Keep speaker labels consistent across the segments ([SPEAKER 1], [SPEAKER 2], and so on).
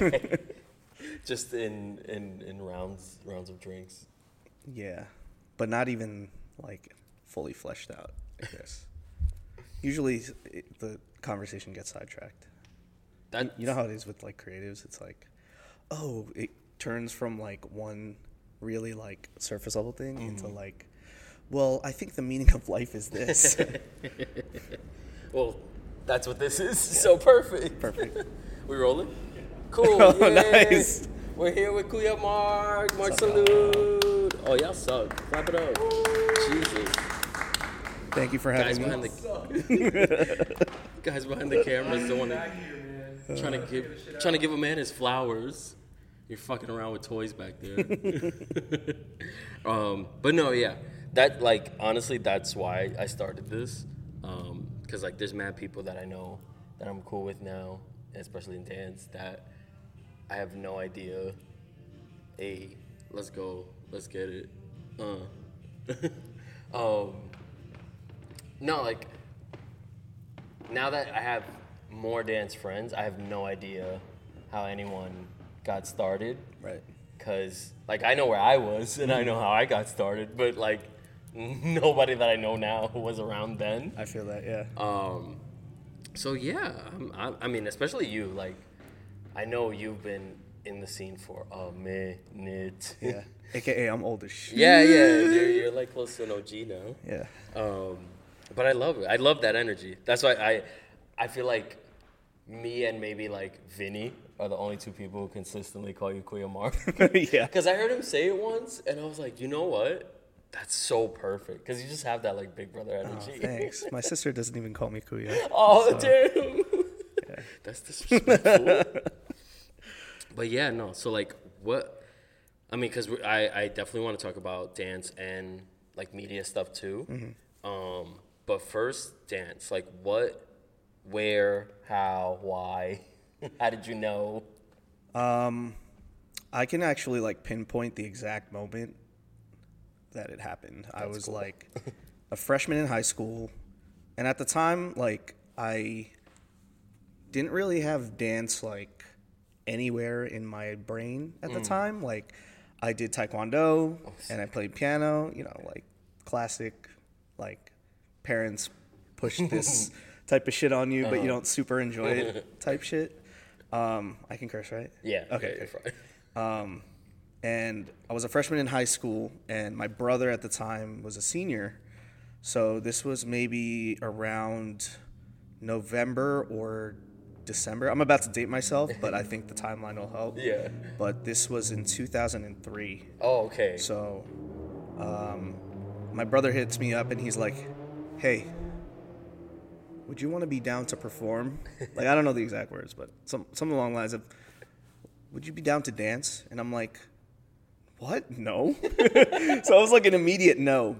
[SPEAKER 1] Just in, in, in rounds rounds of drinks.
[SPEAKER 2] Yeah, but not even like fully fleshed out. I guess. Usually, it, the conversation gets sidetracked.
[SPEAKER 1] That
[SPEAKER 2] You know how it is with like creatives. It's like, oh, it turns from like one really like surface level thing into mm-hmm. like, well, I think the meaning of life is this.
[SPEAKER 1] well, that's what this is. So perfect.
[SPEAKER 2] Perfect.
[SPEAKER 1] we rolling? Cool.
[SPEAKER 2] Oh,
[SPEAKER 1] yay.
[SPEAKER 2] nice.
[SPEAKER 1] We're here with Kuya Mark. Mark Salud. Oh y'all suck. Clap it up. Jesus.
[SPEAKER 2] Thank you for
[SPEAKER 1] Guys
[SPEAKER 2] having
[SPEAKER 1] behind
[SPEAKER 2] me.
[SPEAKER 1] the guys behind the cameras don't want to trying to give trying to give a man his flowers. You're fucking around with toys back there. um, but no, yeah, that like honestly, that's why I started this. Because like, there's mad people that I know that I'm cool with now, especially in dance, that I have no idea. Hey, let's go, let's get it. Uh. um, no, like now that I have more dance friends, I have no idea how anyone got started.
[SPEAKER 2] Right.
[SPEAKER 1] Cause like I know where I was and I know how I got started, but like nobody that I know now was around then.
[SPEAKER 2] I feel that. Yeah.
[SPEAKER 1] Um, so yeah, I'm, I, I mean, especially you. Like, I know you've been in the scene for a minute.
[SPEAKER 2] yeah. AKA, I'm old as shit.
[SPEAKER 1] yeah, yeah. You're, you're like close to an OG now.
[SPEAKER 2] Yeah.
[SPEAKER 1] Um, but I love it. I love that energy. That's why I, I feel like me and maybe like Vinny are the only two people who consistently call you Kuya Mark.
[SPEAKER 2] yeah.
[SPEAKER 1] Because I heard him say it once, and I was like, you know what? That's so perfect. Because you just have that like big brother
[SPEAKER 2] Oh,
[SPEAKER 1] energy.
[SPEAKER 2] thanks. My sister doesn't even call me Kuya.
[SPEAKER 1] Oh
[SPEAKER 2] So,
[SPEAKER 1] damn. That's disrespectful. But yeah, no. So like, what? I mean, because I I definitely want to talk about dance and like media stuff too.
[SPEAKER 2] Mm-hmm.
[SPEAKER 1] Um, but first, dance. Like, what? Where? How? Why? how did you know?
[SPEAKER 2] Um, I can actually like pinpoint the exact moment that it happened. I was like a freshman in high school, and at the time, like I didn't really have dance like anywhere in my brain at the time. Like I did taekwondo and I played piano. You know, like classic, like parents push this type of shit on you, but you don't super enjoy it type shit. Um, I can curse, right?
[SPEAKER 1] Yeah.
[SPEAKER 2] Okay.
[SPEAKER 1] yeah.
[SPEAKER 2] Um, and I was a freshman in high school, and my brother at the time was a senior. So this was maybe around November or December. I'm about to date myself, but I think the timeline will help.
[SPEAKER 1] Yeah.
[SPEAKER 2] But this was in 2003.
[SPEAKER 1] Oh, okay.
[SPEAKER 2] So um, my brother hits me up and he's like, hey, would you want to be down to perform? like, I don't know the exact words, but some, something along the lines of, would you be down to dance? And I'm like, what? No. so I was like an immediate no.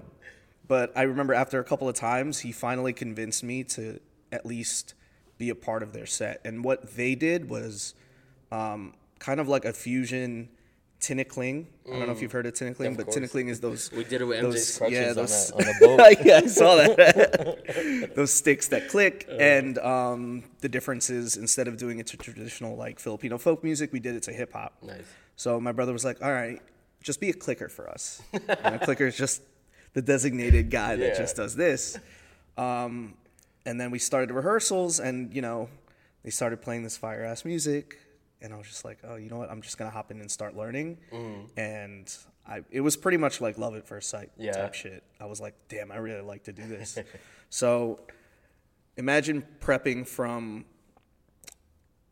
[SPEAKER 2] But I remember after a couple of times, he finally convinced me to at least be a part of their set. And what they did was um, kind of like a fusion Tinikling. I don't know if you've heard of Tinikling,
[SPEAKER 1] Of
[SPEAKER 2] but
[SPEAKER 1] course.
[SPEAKER 2] Tinikling is those.
[SPEAKER 1] We did it with
[SPEAKER 2] those,
[SPEAKER 1] MJ's crutches
[SPEAKER 2] yeah,
[SPEAKER 1] on,
[SPEAKER 2] those,
[SPEAKER 1] a, on a boat.
[SPEAKER 2] yeah, I saw that. those sticks that click, and um, the difference is instead of doing it to traditional like Filipino folk music, we did it to hip hop.
[SPEAKER 1] Nice.
[SPEAKER 2] So my brother was like, "All right, just be a clicker for us." and a clicker is just the designated guy that just does this. Um, and then we started rehearsals, and you know, they started playing this fire ass music, and I was just like, "Oh, you know what? I'm just gonna hop in and start learning." Mm-hmm. And I, it was pretty much like love at first sight
[SPEAKER 1] Yeah.
[SPEAKER 2] type shit. I was like, "Damn, I really like to do this." so, imagine prepping from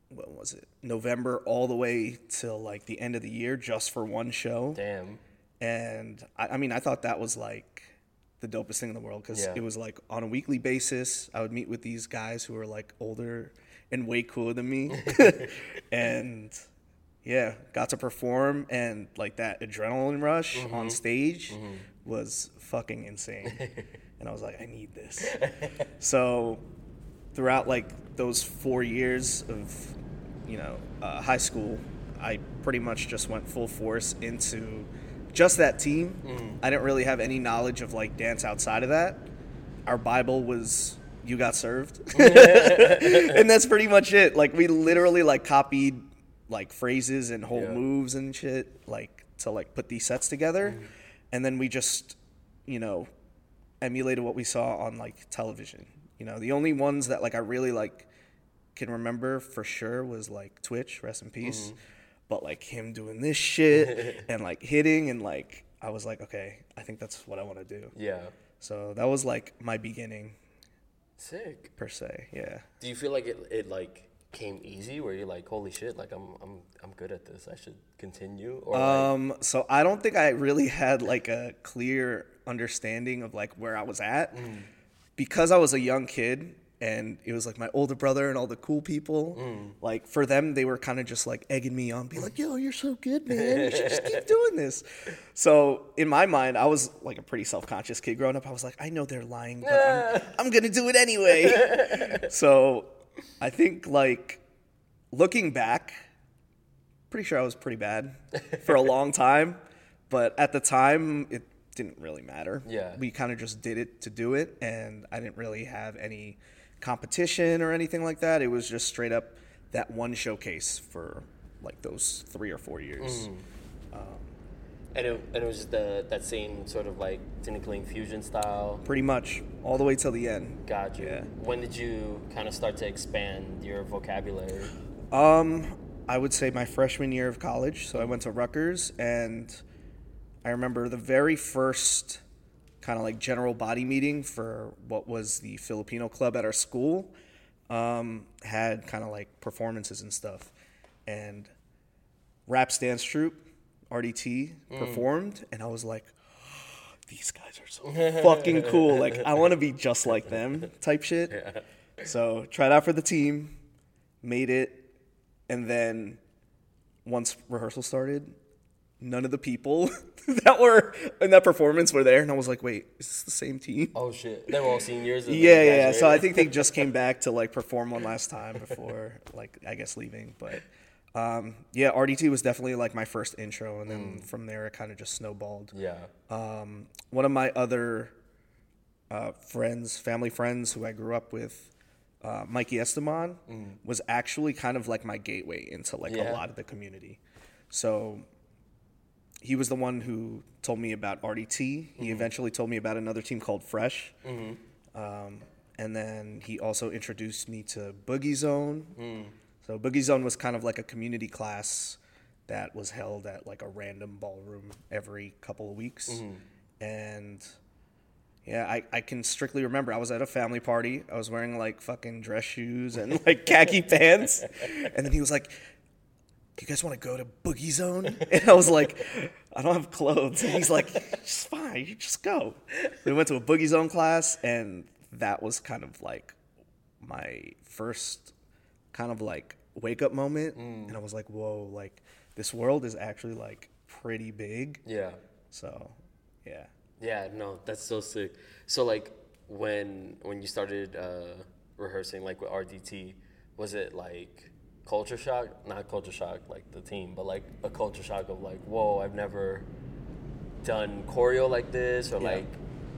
[SPEAKER 2] what was it November all the way till like the end of the year just for one show
[SPEAKER 1] Damn.
[SPEAKER 2] and I, I mean I thought that was like the dopest thing in the world because
[SPEAKER 1] Yeah.
[SPEAKER 2] it was like on a weekly basis I would meet with these guys who were like older and way cooler than me and yeah got to perform and like that adrenaline rush
[SPEAKER 1] Mm-hmm.
[SPEAKER 2] on stage was fucking insane and I was like I need this so throughout like those four years of you know uh, high school i pretty much just went full force into just that team i didn't really have any knowledge of like dance outside of that. Our bible was you got served. And that's pretty much it. Like we literally like copied like phrases and whole
[SPEAKER 1] Yeah.
[SPEAKER 2] moves and shit like to like put these sets together.
[SPEAKER 1] Mm-hmm.
[SPEAKER 2] and then we just you know emulated what we saw on like television. You know the only ones that like i really like can remember for sure was like twitch rest in peace.
[SPEAKER 1] Mm-hmm.
[SPEAKER 2] But like him doing this shit and like hitting and like i was like okay i think that's what i want to do
[SPEAKER 1] Yeah.
[SPEAKER 2] so that was like my beginning
[SPEAKER 1] Sick.
[SPEAKER 2] per se yeah
[SPEAKER 1] Do you feel like it, it like came easy where you're like, holy shit, like I'm I'm I'm good at this. I should continue or like,
[SPEAKER 2] Um, so I don't think I really had like a clear understanding of like where I was at
[SPEAKER 1] Mm.
[SPEAKER 2] because I was a young kid and it was like my older brother and all the cool people.
[SPEAKER 1] Mm.
[SPEAKER 2] Like for them, they were kind of just like egging me on, be like, "Yo, you're so good, man! You should just keep doing this." So in my mind, I was like a pretty self conscious kid growing up. I was like, "I know they're lying, but I'm, I'm gonna do it anyway." so I think like looking back, pretty sure I was pretty bad for a long time, but at the time it didn't really matter.
[SPEAKER 1] Yeah.
[SPEAKER 2] We kind of just did it to do it and I didn't really have any competition or anything like that. It was just straight up that one showcase for like those 3 or 4 years.
[SPEAKER 1] and it and it was just the that same sort of like Tinikling fusion style.
[SPEAKER 2] Pretty much all the way till the end.
[SPEAKER 1] Got you.
[SPEAKER 2] Yeah.
[SPEAKER 1] When did you kind of start to expand your vocabulary?
[SPEAKER 2] Um, I would say my freshman year of college. So I went to Rutgers, and I remember the very first kind of like general body meeting for what was the Filipino club at our school. Um, had kind of like performances and stuff, and rap dance troupe RDT performed, and I was like. These guys are so fucking cool. Like, I want to be just like them, type shit. So, tried out for the team, made it, and then once rehearsal started, none of the people that were in that performance were there, and I was like, "Wait, is this the same team?"
[SPEAKER 1] Oh shit, they were all seniors.
[SPEAKER 2] yeah, yeah. yeah. So I think they just came back to like perform one last time before, like, I guess leaving. But um, yeah, RDT was definitely like my first intro, and then from there it kind of just snowballed.
[SPEAKER 1] Yeah.
[SPEAKER 2] Um, one of my other uh, friends, family friends who I grew up with, uh, Mikey Esteban, was actually kind of like my gateway into like a lot of the community. So he was the one who told me about RDT. He mm-hmm. eventually told me about another team called Fresh. Mm-hmm. Um, and then he also introduced me to Boogie Zone. Mm. So Boogie Zone was kind of like a community class that was held at like a random ballroom every couple of weeks. Mm-hmm. And yeah, I, I can strictly remember I was at a family party. I was wearing like fucking dress shoes and like khaki pants. And then he was like, Do you guys want to go to Boogie Zone? And I was like, I don't have clothes. And he's like, It's fine, you just go. We went to a Boogie Zone class, and that was kind of like my first kind of like wake up moment. And I was like, Whoa, like this world is actually like pretty big.
[SPEAKER 1] Yeah.
[SPEAKER 2] So, yeah.
[SPEAKER 1] Yeah, no, that's so sick. So like when when you started uh, rehearsing like with RDT, was it like culture shock? Not culture shock like the team, but like a culture shock of like, whoa, I've never done choreo like this, or
[SPEAKER 2] Yeah.
[SPEAKER 1] like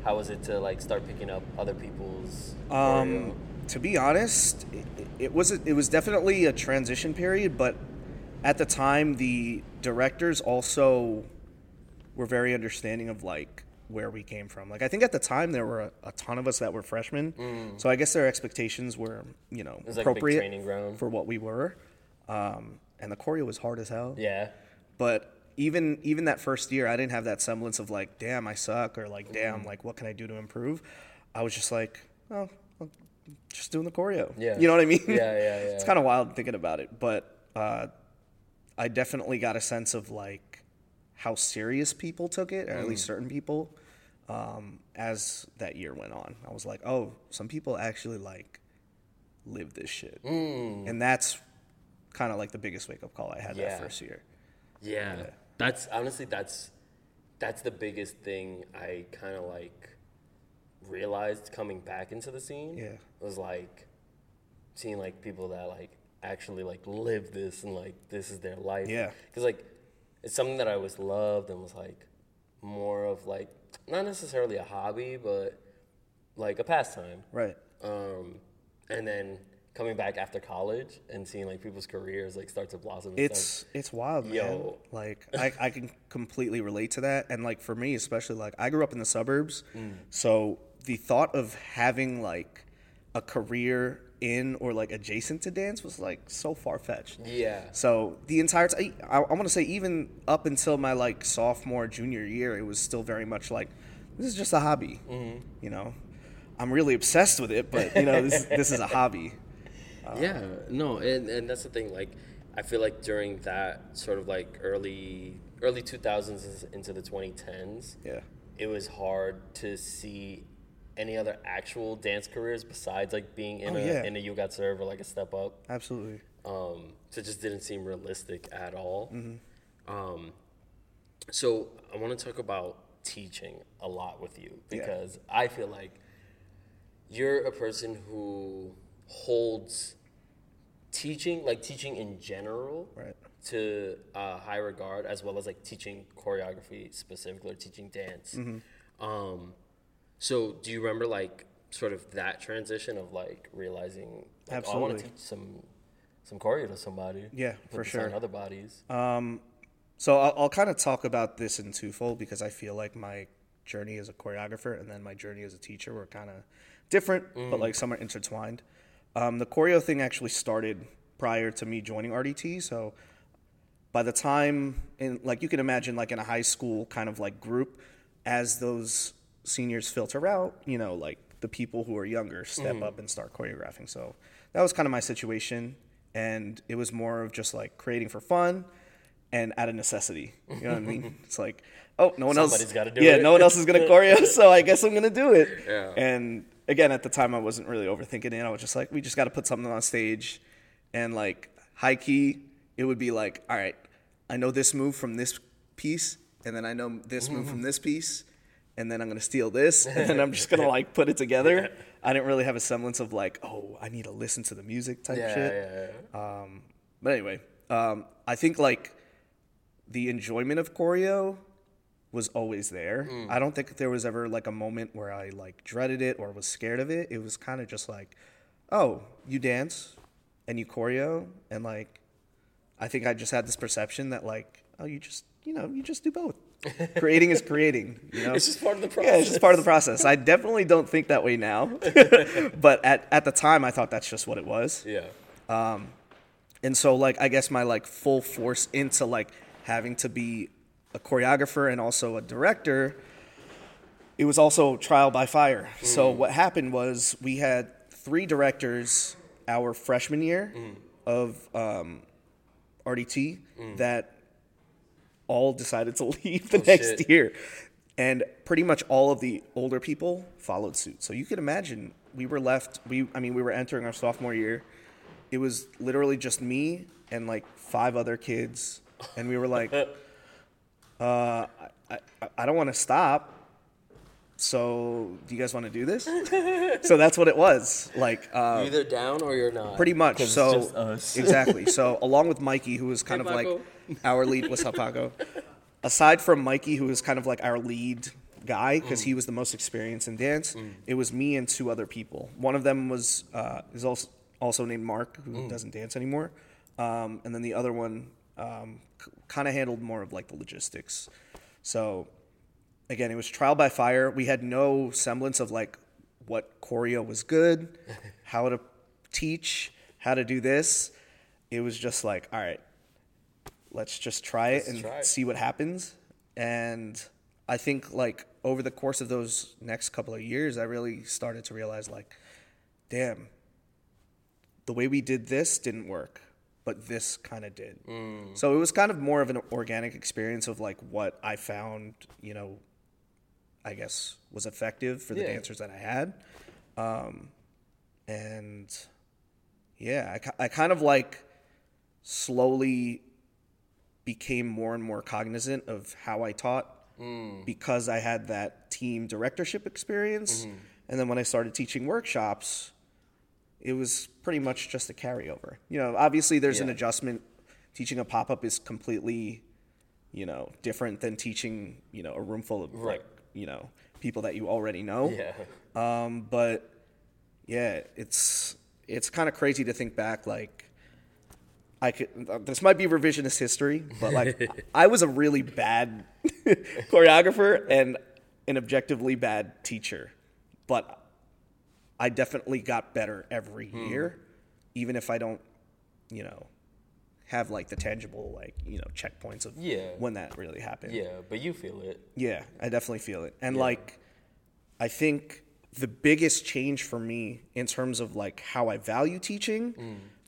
[SPEAKER 1] how was it to like start picking up other people's
[SPEAKER 2] Um, to be honest, it, it was it was definitely a transition period, but at the time the directors also were very understanding of like where we came from. Like I think at the time there were a, a ton of us that were freshmen, so I guess their expectations were you know
[SPEAKER 1] Mm. was like a big
[SPEAKER 2] appropriate
[SPEAKER 1] training ground.
[SPEAKER 2] for what we were. Um, and the choreo was hard as hell.
[SPEAKER 1] Yeah.
[SPEAKER 2] But even even that first year, I didn't have that semblance of like, damn, I suck, or like,
[SPEAKER 1] Mm.
[SPEAKER 2] damn, like, what can I do to improve? I was just like, oh, I'm just doing the choreo.
[SPEAKER 1] Yeah.
[SPEAKER 2] you know what I mean?
[SPEAKER 1] Yeah, yeah, yeah.
[SPEAKER 2] it's kind of wild thinking about it, but uh, I definitely got a sense of like how serious people took it, or at
[SPEAKER 1] Mm.
[SPEAKER 2] least certain people. Um, as that year went on, I was like, oh, some people actually like live this shit,
[SPEAKER 1] Mm.
[SPEAKER 2] and that's kind of like the biggest wake up call I had
[SPEAKER 1] Yeah.
[SPEAKER 2] that first year.
[SPEAKER 1] Yeah. That's honestly that's that's the biggest thing I kind of like realized coming back into the scene.
[SPEAKER 2] Yeah.
[SPEAKER 1] Was like seeing like people that like actually like live this and like this is their life.
[SPEAKER 2] Yeah.
[SPEAKER 1] Cuz like it's something that I always loved and was like more of like not necessarily a hobby but like a pastime.
[SPEAKER 2] Right.
[SPEAKER 1] Um, and then coming back after college and seeing like people's careers like start to blossom. and
[SPEAKER 2] It's
[SPEAKER 1] stuff.
[SPEAKER 2] it's wild, man.
[SPEAKER 1] Yo.
[SPEAKER 2] Like I, I can completely relate to that, and like for me especially, like I grew up in the suburbs,
[SPEAKER 1] Mm.
[SPEAKER 2] so the thought of having like a career in or like adjacent to dance was like so far fetched.
[SPEAKER 1] yeah.
[SPEAKER 2] So the entire time, I, I want to say even up until my like sophomore junior year, it was still very much like this is just a hobby.
[SPEAKER 1] Mm-hmm.
[SPEAKER 2] You know, I'm really obsessed with it, but you know this this is a hobby.
[SPEAKER 1] yeah, no, and, and that's the thing. Like, I feel like during that sort of like early early 2000s into the 2010s,
[SPEAKER 2] Yeah.
[SPEAKER 1] it was hard to see any other actual dance careers besides like being in
[SPEAKER 2] Oh,
[SPEAKER 1] a
[SPEAKER 2] yeah.
[SPEAKER 1] in a you got serve or like a step up.
[SPEAKER 2] Absolutely.
[SPEAKER 1] Um, so it just didn't seem realistic at all.
[SPEAKER 2] Mm-hmm.
[SPEAKER 1] Um, so I want to talk about teaching a lot with you
[SPEAKER 2] Yeah.
[SPEAKER 1] because I feel like you're a person who holds teaching, like teaching in general,
[SPEAKER 2] Right.
[SPEAKER 1] to uh, high regard, as well as like teaching choreography specifically or teaching dance.
[SPEAKER 2] Mm-hmm.
[SPEAKER 1] Um, so do you remember like sort of that transition of like realizing, like, oh, I want to teach some some choreo to somebody?
[SPEAKER 2] Yeah, for sure.
[SPEAKER 1] other bodies.
[SPEAKER 2] So I'll, I'll kind of talk about this in twofold because I feel like my journey as a choreographer and then my journey as a teacher were kind of different, but like somewhat intertwined. Um, the choreo thing actually started prior to me joining RDT. So by the time, in like you can imagine, like in a high school kind of like group, as those seniors filter out, you know, like the people who are younger step mm-hmm. up and start choreographing. So that was kind of my situation, and it was more of just like creating for fun and out of necessity. You know what I mean? It's like, oh, no one
[SPEAKER 1] Somebody's
[SPEAKER 2] else.
[SPEAKER 1] gotta do
[SPEAKER 2] yeah,
[SPEAKER 1] it.
[SPEAKER 2] no one else is gonna choreo, so I guess I'm gonna do it.
[SPEAKER 1] Yeah.
[SPEAKER 2] And again, at the time, I wasn't really overthinking it. I was just like, we just got to put something on stage, and like high key, it would be like, all right, I know this move from this piece, and then I know this move from mm-hmm. this piece, and then I'm gonna steal this, and then I'm just gonna like put it together. I didn't really have a semblance of like, oh, I need to listen to the music type
[SPEAKER 1] yeah,
[SPEAKER 2] shit.
[SPEAKER 1] yeah, yeah.
[SPEAKER 2] Um, but anyway, um, I think like the enjoyment of choreo was always there. I don't think there was ever like a moment where I like dreaded it or was scared of it. It was kind of just like, oh, you dance and you choreo and like I think I just had this perception that like, oh, you just you know you just do both. Creating is creating. You know,
[SPEAKER 1] It's just part of the process.
[SPEAKER 2] yeah, it's just part of the process. I definitely don't think that way now, but at at the time I thought that's just what it was
[SPEAKER 1] Yeah.
[SPEAKER 2] Um, and so like i guess my like full force into like having to be a choreographer and also a director it was also trial by fire so what happened was we had three directors our freshman year of um, rdt that all decided to leave the next
[SPEAKER 1] shit.
[SPEAKER 2] year. And pretty much all of the older people followed suit. So you can imagine we were left we i mean we were entering our sophomore year. It was literally just me and like five other kids. And we were like uh i, I, I don't want to stop. So do you guys want to do this? So that's what it was. Like uh,
[SPEAKER 1] You're either down or you're not.
[SPEAKER 2] pretty much. So
[SPEAKER 1] just us.
[SPEAKER 2] exactly. So along with mikey who was kind
[SPEAKER 1] Hey,
[SPEAKER 2] of like
[SPEAKER 1] Paco.
[SPEAKER 2] our lead was up paco aside from mikey who was kind of like our lead guy because he was the most experienced in dance it was me and two other people. One of them was uh, is also also named mark who doesn't dance anymore. Um, and then the other one um, c- kind of handled more of like the logistics. So again, it was trial by fire. We had no semblance of like what choreo was good, how to teach, how to do this. It was just like, all right, let's just try it and
[SPEAKER 1] try
[SPEAKER 2] see what happens. And I think like over the course of those next couple of years, I really started to realize like, damn, the way we did this didn't work, but this kind of did. So it was kind of more of an organic experience of like what I found, you know, I guess was effective for the
[SPEAKER 1] Yeah.
[SPEAKER 2] dancers that I had. Um, and yeah, I, I kind of like slowly became more and more cognizant of how I taught because I had that team directorship experience. And then when I started teaching workshops, it was pretty much just a carryover. You know, obviously there's an adjustment. Teaching a pop up is completely, you know, different than teaching, you know, a room full of
[SPEAKER 1] Right.
[SPEAKER 2] like, you know, people that you already know.
[SPEAKER 1] Yeah.
[SPEAKER 2] Um, but yeah, it's it's kind of crazy to think back. Like, I could. This might be revisionist history, but like, I was a really bad choreographer and an objectively bad teacher, but I definitely got better every
[SPEAKER 1] Hmm.
[SPEAKER 2] year, even if I don't, you know, have like the tangible like you know checkpoints of
[SPEAKER 1] Yeah.
[SPEAKER 2] when that really happened.
[SPEAKER 1] Yeah, but you feel it.
[SPEAKER 2] Yeah, I definitely feel it. And like I think the biggest change for me in terms of like how I value teaching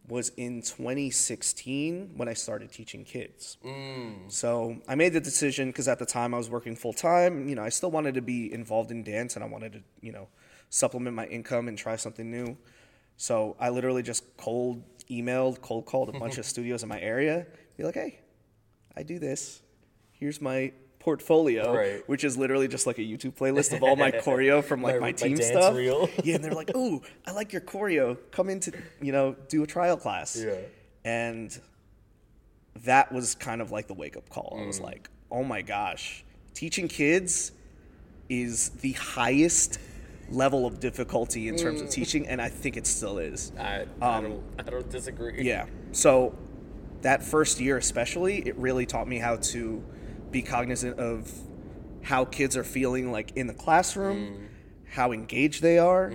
[SPEAKER 2] was in 2016 when I started teaching kids. Mm. So I made the decision because at the time I was working full time. You know, I still wanted to be involved in dance and I wanted to, you know, supplement my income and try something new. So I literally just cold emailed, cold called a bunch of studios in my area, be like, hey, I do this. Here's my portfolio,
[SPEAKER 1] Right.
[SPEAKER 2] which is literally just like a YouTube playlist of all my choreo from like
[SPEAKER 1] My-
[SPEAKER 2] my,
[SPEAKER 1] my
[SPEAKER 2] team
[SPEAKER 1] dance
[SPEAKER 2] stuff.
[SPEAKER 1] reel.
[SPEAKER 2] Yeah, and they're like, "Oh, I like your choreo. Come in to, you know, do a trial class."
[SPEAKER 1] Yeah.
[SPEAKER 2] And that was kind of like the wake up call. I was
[SPEAKER 1] Mm.
[SPEAKER 2] like, "Oh my gosh, teaching kids is the highest level of difficulty in terms of
[SPEAKER 1] Mm.
[SPEAKER 2] teaching, and I think it still is."
[SPEAKER 1] I, I don't I don't disagree.
[SPEAKER 2] Um, Yeah. So that first year, especially, it really taught me how to be cognizant of how kids are feeling, like in the classroom, how engaged they are,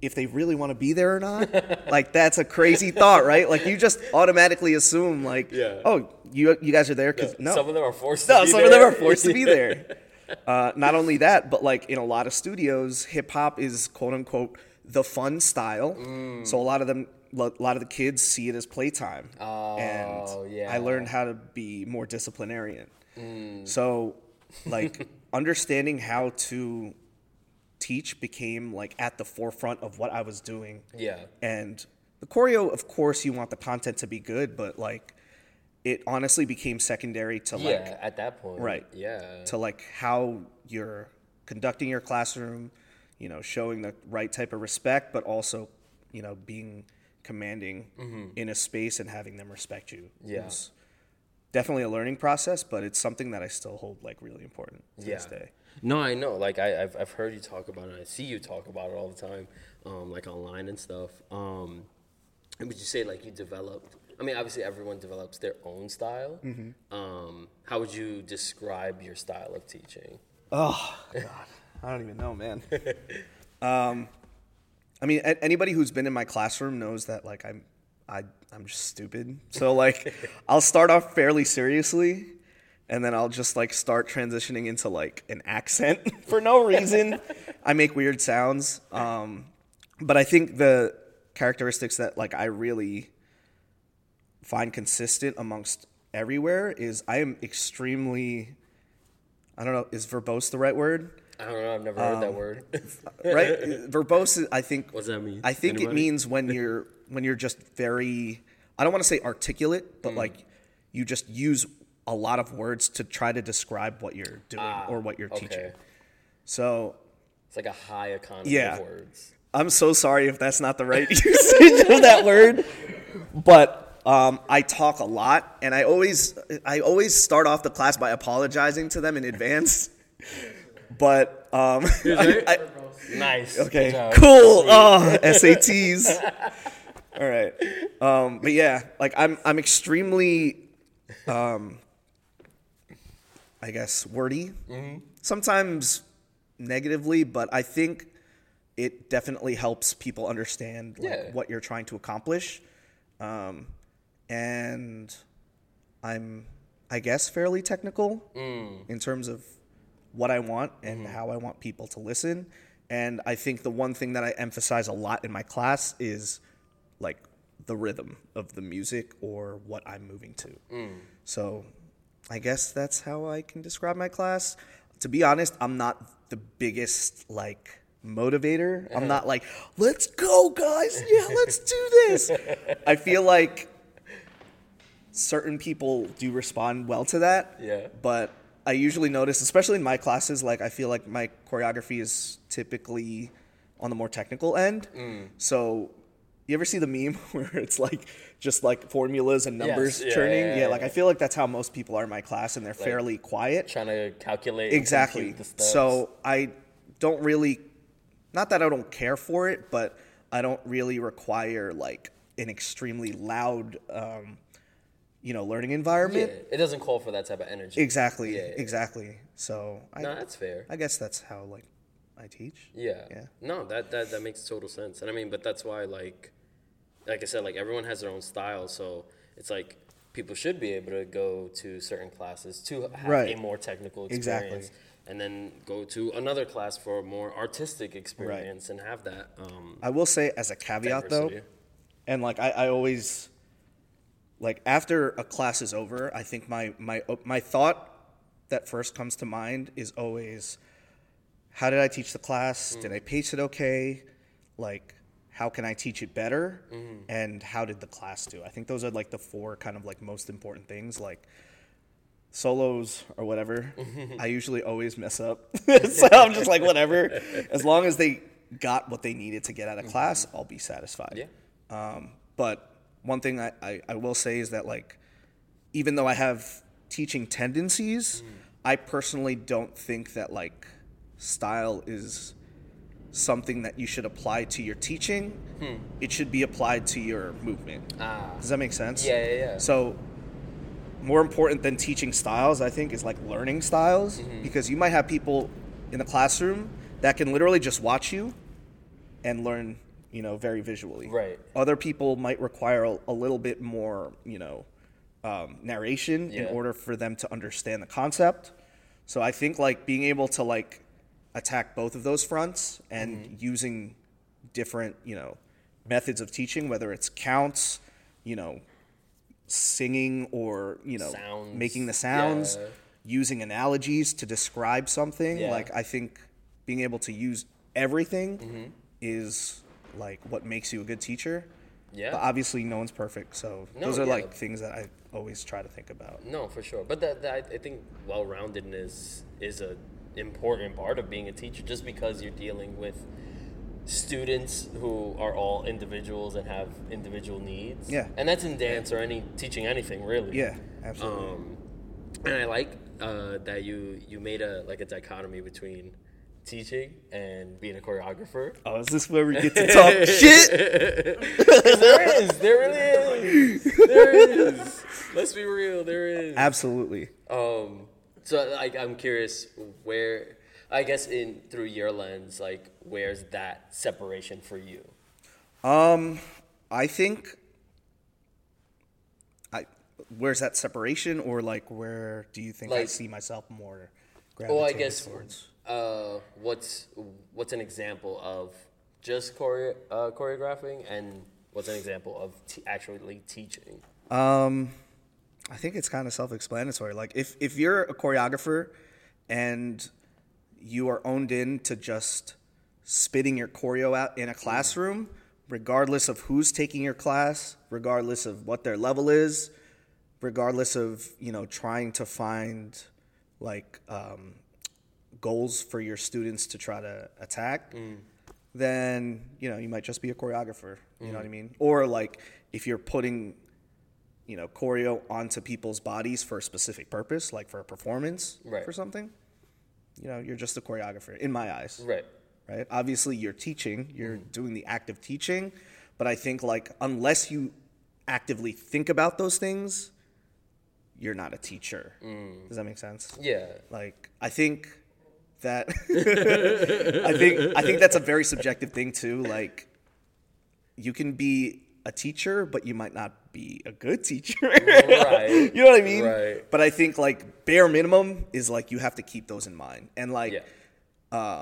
[SPEAKER 2] if they really want to be there or not. like that's a crazy thought, right? Like you just automatically assume, like,
[SPEAKER 1] Yeah.
[SPEAKER 2] oh, you you guys are there because no,
[SPEAKER 1] Some of them are forced
[SPEAKER 2] no,
[SPEAKER 1] to be
[SPEAKER 2] some
[SPEAKER 1] there.
[SPEAKER 2] of them are forced to be there. Uh, not only that, but like in a lot of studios, hip hop is quote unquote the fun style.
[SPEAKER 1] Mm.
[SPEAKER 2] So a lot of them, a lot of the kids see it as playtime.
[SPEAKER 1] Oh,
[SPEAKER 2] and
[SPEAKER 1] yeah.
[SPEAKER 2] I learned how to be more disciplinarian.
[SPEAKER 1] Mm.
[SPEAKER 2] So, like understanding how to teach became like at the forefront of what I was doing.
[SPEAKER 1] Yeah.
[SPEAKER 2] And the choreo, of course, you want the content to be good, but like it honestly became secondary to like
[SPEAKER 1] at that point.
[SPEAKER 2] Right.
[SPEAKER 1] Yeah.
[SPEAKER 2] to like how you're conducting your classroom, you know, showing the right type of respect, but also, you know, being commanding in a space and having them respect you.
[SPEAKER 1] Mm-hmm. Yeah.
[SPEAKER 2] Definitely a learning process, but it's something that I still hold like really important to
[SPEAKER 1] yeah.
[SPEAKER 2] this day.
[SPEAKER 1] No, I know. Like I, I've I've heard you talk about it. I see you talk about it all the time, um, like online and stuff. Um, and would you say like you developed? I mean, obviously everyone develops their own style.
[SPEAKER 2] Mm-hmm.
[SPEAKER 1] Um, how would you describe your style of teaching?
[SPEAKER 2] Oh God, I don't even know, man. I mean, a- anybody who's been in my classroom knows that like I'm, I, I'm just stupid. So like, I'll start off fairly seriously, and then I'll just like start transitioning into like an accent for no reason. I make weird sounds. Um, but I think the characteristics that like I really find consistent amongst everywhere is I am extremely I don't know, is verbose the right word?
[SPEAKER 1] I don't know. I've never heard
[SPEAKER 2] Um,
[SPEAKER 1] that word.
[SPEAKER 2] Right? verbose I think
[SPEAKER 1] What does that mean?
[SPEAKER 2] I think it means when you're when you're just very I don't want to say articulate, but like you just use a lot of words to try to describe what you're doing or what you're teaching. So
[SPEAKER 1] It's like a high economy
[SPEAKER 2] Yeah.
[SPEAKER 1] of words.
[SPEAKER 2] I'm so sorry if that's not the right usage of that word, but um, I talk a lot, and I always I always start off the class by apologizing to them in advance. But um, I- I-
[SPEAKER 1] Nice.
[SPEAKER 2] okay,
[SPEAKER 1] Good job.
[SPEAKER 2] cool. Oh, SATs. All right, um, but yeah, like I'm I'm extremely, um, I guess wordy. Sometimes negatively, but I think it definitely helps people understand like,
[SPEAKER 1] Yeah.
[SPEAKER 2] what you're trying to accomplish. Um, and I'm, I guess, fairly technical in terms of what I want and mm-hmm. how I want people to listen. And I think the one thing that I emphasize a lot in my class is like the rhythm of the music or what I'm moving to. Mm. So I guess that's how I can describe my class. To be honest, I'm not the biggest like motivator. I'm not like, let's go, guys. Yeah, let's do this. I feel like certain people do respond well to that.
[SPEAKER 1] Yeah.
[SPEAKER 2] But I usually notice, especially in my classes, like I feel like my choreography is typically on the more technical end.
[SPEAKER 1] Mm.
[SPEAKER 2] So you ever see the meme where it's like just like formulas and numbers
[SPEAKER 1] Yes, yeah,
[SPEAKER 2] churning?
[SPEAKER 1] yeah,
[SPEAKER 2] Yeah,
[SPEAKER 1] yeah,
[SPEAKER 2] like. I feel like that's how most people are in my class, and they're fairly quiet.
[SPEAKER 1] Trying to calculate
[SPEAKER 2] Exactly. So I don't really, not that I don't care for it, but I don't really require like an extremely loud, um, you know, learning
[SPEAKER 1] Yeah,
[SPEAKER 2] environment.
[SPEAKER 1] it doesn't call for that type of energy.
[SPEAKER 2] Exactly,
[SPEAKER 1] Yeah, yeah, yeah.
[SPEAKER 2] exactly. So I,
[SPEAKER 1] No, that's fair.
[SPEAKER 2] I guess that's how like I teach.
[SPEAKER 1] Yeah.
[SPEAKER 2] Yeah.
[SPEAKER 1] No, that, that that makes total sense. And I mean, but that's why like like I said, like everyone has their own style, so it's like people should be able to go to certain classes to have
[SPEAKER 2] Right.
[SPEAKER 1] a more technical
[SPEAKER 2] Exactly.
[SPEAKER 1] experience. And then go to another class for a more artistic experience and have that um
[SPEAKER 2] I will say as a caveat though, and like I, I always like after a class is over, I think my my my thought that first comes to mind is always how did I teach the class? Mm. Did I pace it okay? Like how can I teach it better? Mm-hmm. And how did the class do? I think those are like the four kind of like most important things like solos or whatever. Mm-hmm. I usually always mess up. so I'm just like whatever. As long as they got what they needed to get out of mm-hmm. class, I'll be satisfied.
[SPEAKER 1] Yeah.
[SPEAKER 2] Um, but one thing I, I, I will say is that like even though I have teaching tendencies, I personally don't think that like style is something that you should apply to your teaching. It should be applied to your movement.
[SPEAKER 1] Ah.
[SPEAKER 2] Does that make sense?
[SPEAKER 1] Yeah, yeah, yeah.
[SPEAKER 2] So more important than teaching styles, I think, is like learning styles
[SPEAKER 1] Mm-hmm.
[SPEAKER 2] because you might have people in the classroom that can literally just watch you and learn, you know, very visually.
[SPEAKER 1] Right.
[SPEAKER 2] Other people might require a, a little bit more, you know, um, narration in order for them to understand the concept. So I think like being able to like attack both of those fronts and
[SPEAKER 1] Mm-hmm.
[SPEAKER 2] using different, you know, methods of teaching, whether it's counts, you know, singing or you know
[SPEAKER 1] Sounds,
[SPEAKER 2] making the sounds
[SPEAKER 1] yeah.
[SPEAKER 2] using analogies to describe something
[SPEAKER 1] Yeah.
[SPEAKER 2] like i think being able to use everything
[SPEAKER 1] Mm-hmm.
[SPEAKER 2] is like what makes you a good teacher
[SPEAKER 1] Yeah.
[SPEAKER 2] but obviously no one's perfect so
[SPEAKER 1] No,
[SPEAKER 2] those are
[SPEAKER 1] yeah.
[SPEAKER 2] like things that i always try to think about
[SPEAKER 1] No, for sure. But that, that I think well-roundedness is a important part of being a teacher. Just because you're dealing with students who are all individuals and have individual needs.
[SPEAKER 2] Yeah.
[SPEAKER 1] And that's in dance or any teaching anything really.
[SPEAKER 2] yeah absolutely
[SPEAKER 1] Um, and I like uh, that you you made a like a dichotomy between teaching and being a choreographer.
[SPEAKER 2] oh is this where we get to talk shit
[SPEAKER 1] there is, there really is, there is. Let's be real, there is.
[SPEAKER 2] absolutely
[SPEAKER 1] Um, so like I'm curious where I guess in through your lens, like where's that separation for you?
[SPEAKER 2] Um, I think I where's that separation, or like where do you think I see myself more?
[SPEAKER 1] Well, I guess
[SPEAKER 2] towards?
[SPEAKER 1] Uh, what's what's an example of just chore- uh, choreographing, and what's an example of t- actually teaching?
[SPEAKER 2] Um, I think it's kind of self-explanatory. Like if if you're a choreographer and you are owned in to just spitting your choreo out in a classroom, regardless of who's taking your class, regardless of what their level is, regardless of you know trying to find like um, goals for your students to try to attack, mm. then you know you might just be a choreographer. You know what I mm. mean? Or like if you're putting you know choreo onto people's bodies for a specific purpose, like for a performance
[SPEAKER 1] Right.
[SPEAKER 2] for something, you know you're just a choreographer in my eyes
[SPEAKER 1] Right.
[SPEAKER 2] right? Obviously, you're teaching, you're mm. doing the act of teaching, but I think like unless you actively think about those things, you're not a teacher. Does that make sense?
[SPEAKER 1] Yeah.
[SPEAKER 2] Like I think that I think I think that's a very subjective thing too. Like you can be a teacher, but you might not be a good teacher.
[SPEAKER 1] Right.
[SPEAKER 2] you know what I mean?
[SPEAKER 1] Right.
[SPEAKER 2] But I think like bare minimum is like you have to keep those in mind. And like
[SPEAKER 1] Yeah.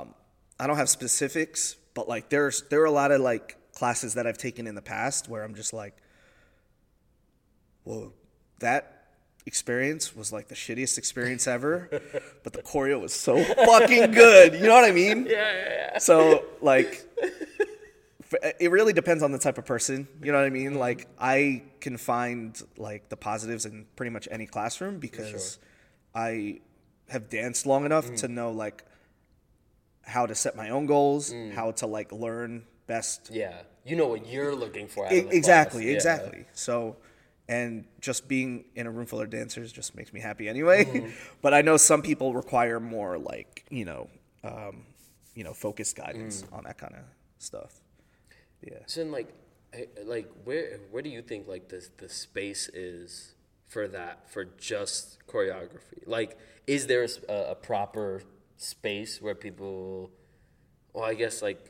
[SPEAKER 2] um, I don't have specifics, but like there's there are a lot of like classes that I've taken in the past where I'm just like, whoa, that experience was like the shittiest experience ever, but the choreo was so fucking good. You know what I mean?
[SPEAKER 1] Yeah, yeah, yeah.
[SPEAKER 2] So like, it really depends on the type of person. You know what I mean? Like I can find like the positives in pretty much any classroom because I have danced long enough mm. to know like how to set my own goals, mm. how to like learn best
[SPEAKER 1] Yeah. You know what you're looking for. Out of the
[SPEAKER 2] exactly,
[SPEAKER 1] class. Yeah.
[SPEAKER 2] exactly. So, and just being in a room full of dancers just makes me happy anyway.
[SPEAKER 1] Mm-hmm.
[SPEAKER 2] but I know some people require more like you know, um, you know, focused guidance
[SPEAKER 1] Mm.
[SPEAKER 2] on that kind of stuff. Yeah.
[SPEAKER 1] So like, eh, like where where do you think like the the space is for that for just choreography? Like, is there a proper space where people, well, I guess like,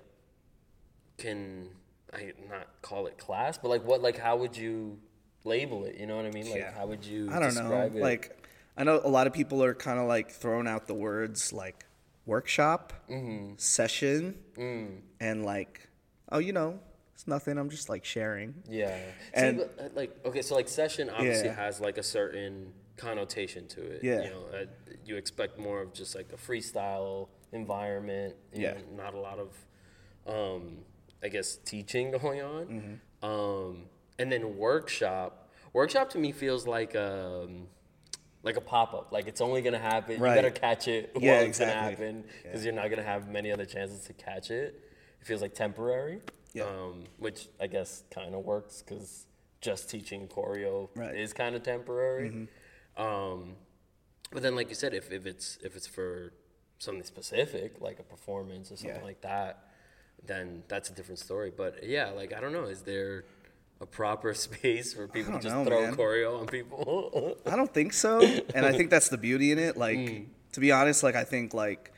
[SPEAKER 1] can I not call it class, but like what like how would you label it? You know what I mean? Like,
[SPEAKER 2] Yeah.
[SPEAKER 1] how would you
[SPEAKER 2] I don't know.
[SPEAKER 1] it?
[SPEAKER 2] Like, I know a lot of people are kind of like throwing out the words like workshop,
[SPEAKER 1] Mm-hmm.
[SPEAKER 2] session,
[SPEAKER 1] Mm.
[SPEAKER 2] and like, oh, you know, it's nothing. I'm just like sharing.
[SPEAKER 1] Yeah.
[SPEAKER 2] And-
[SPEAKER 1] See, but, uh, like okay, so like session obviously
[SPEAKER 2] Yeah.
[SPEAKER 1] has like a certain connotation to it.
[SPEAKER 2] Yeah.
[SPEAKER 1] You know, uh, you expect more of just like a freestyle environment.
[SPEAKER 2] Yeah.
[SPEAKER 1] know, not a lot of, um, I guess, teaching going on.
[SPEAKER 2] Mm-hmm.
[SPEAKER 1] Um, and then workshop. Workshop to me feels like um, like a pop up. Like it's only gonna happen.
[SPEAKER 2] Right.
[SPEAKER 1] You better catch it
[SPEAKER 2] Yeah,
[SPEAKER 1] while it's gonna
[SPEAKER 2] exactly.
[SPEAKER 1] happen because you're not gonna have many other chances to catch it. It feels like temporary.
[SPEAKER 2] Yeah.
[SPEAKER 1] Um, which I guess kind of works because just teaching choreo
[SPEAKER 2] Right. Mm-hmm.
[SPEAKER 1] is kind of temporary. Um, but then, like you said, if, if it's if it's for something specific, like a performance or something
[SPEAKER 2] Yeah.
[SPEAKER 1] like that, then that's a different story. But yeah, like I don't know, is there a proper space for people to just
[SPEAKER 2] know,
[SPEAKER 1] throw
[SPEAKER 2] man.
[SPEAKER 1] choreo on people?
[SPEAKER 2] I don't think so, and I think that's the beauty in it. Like,
[SPEAKER 1] Mm.
[SPEAKER 2] to be honest, like I think like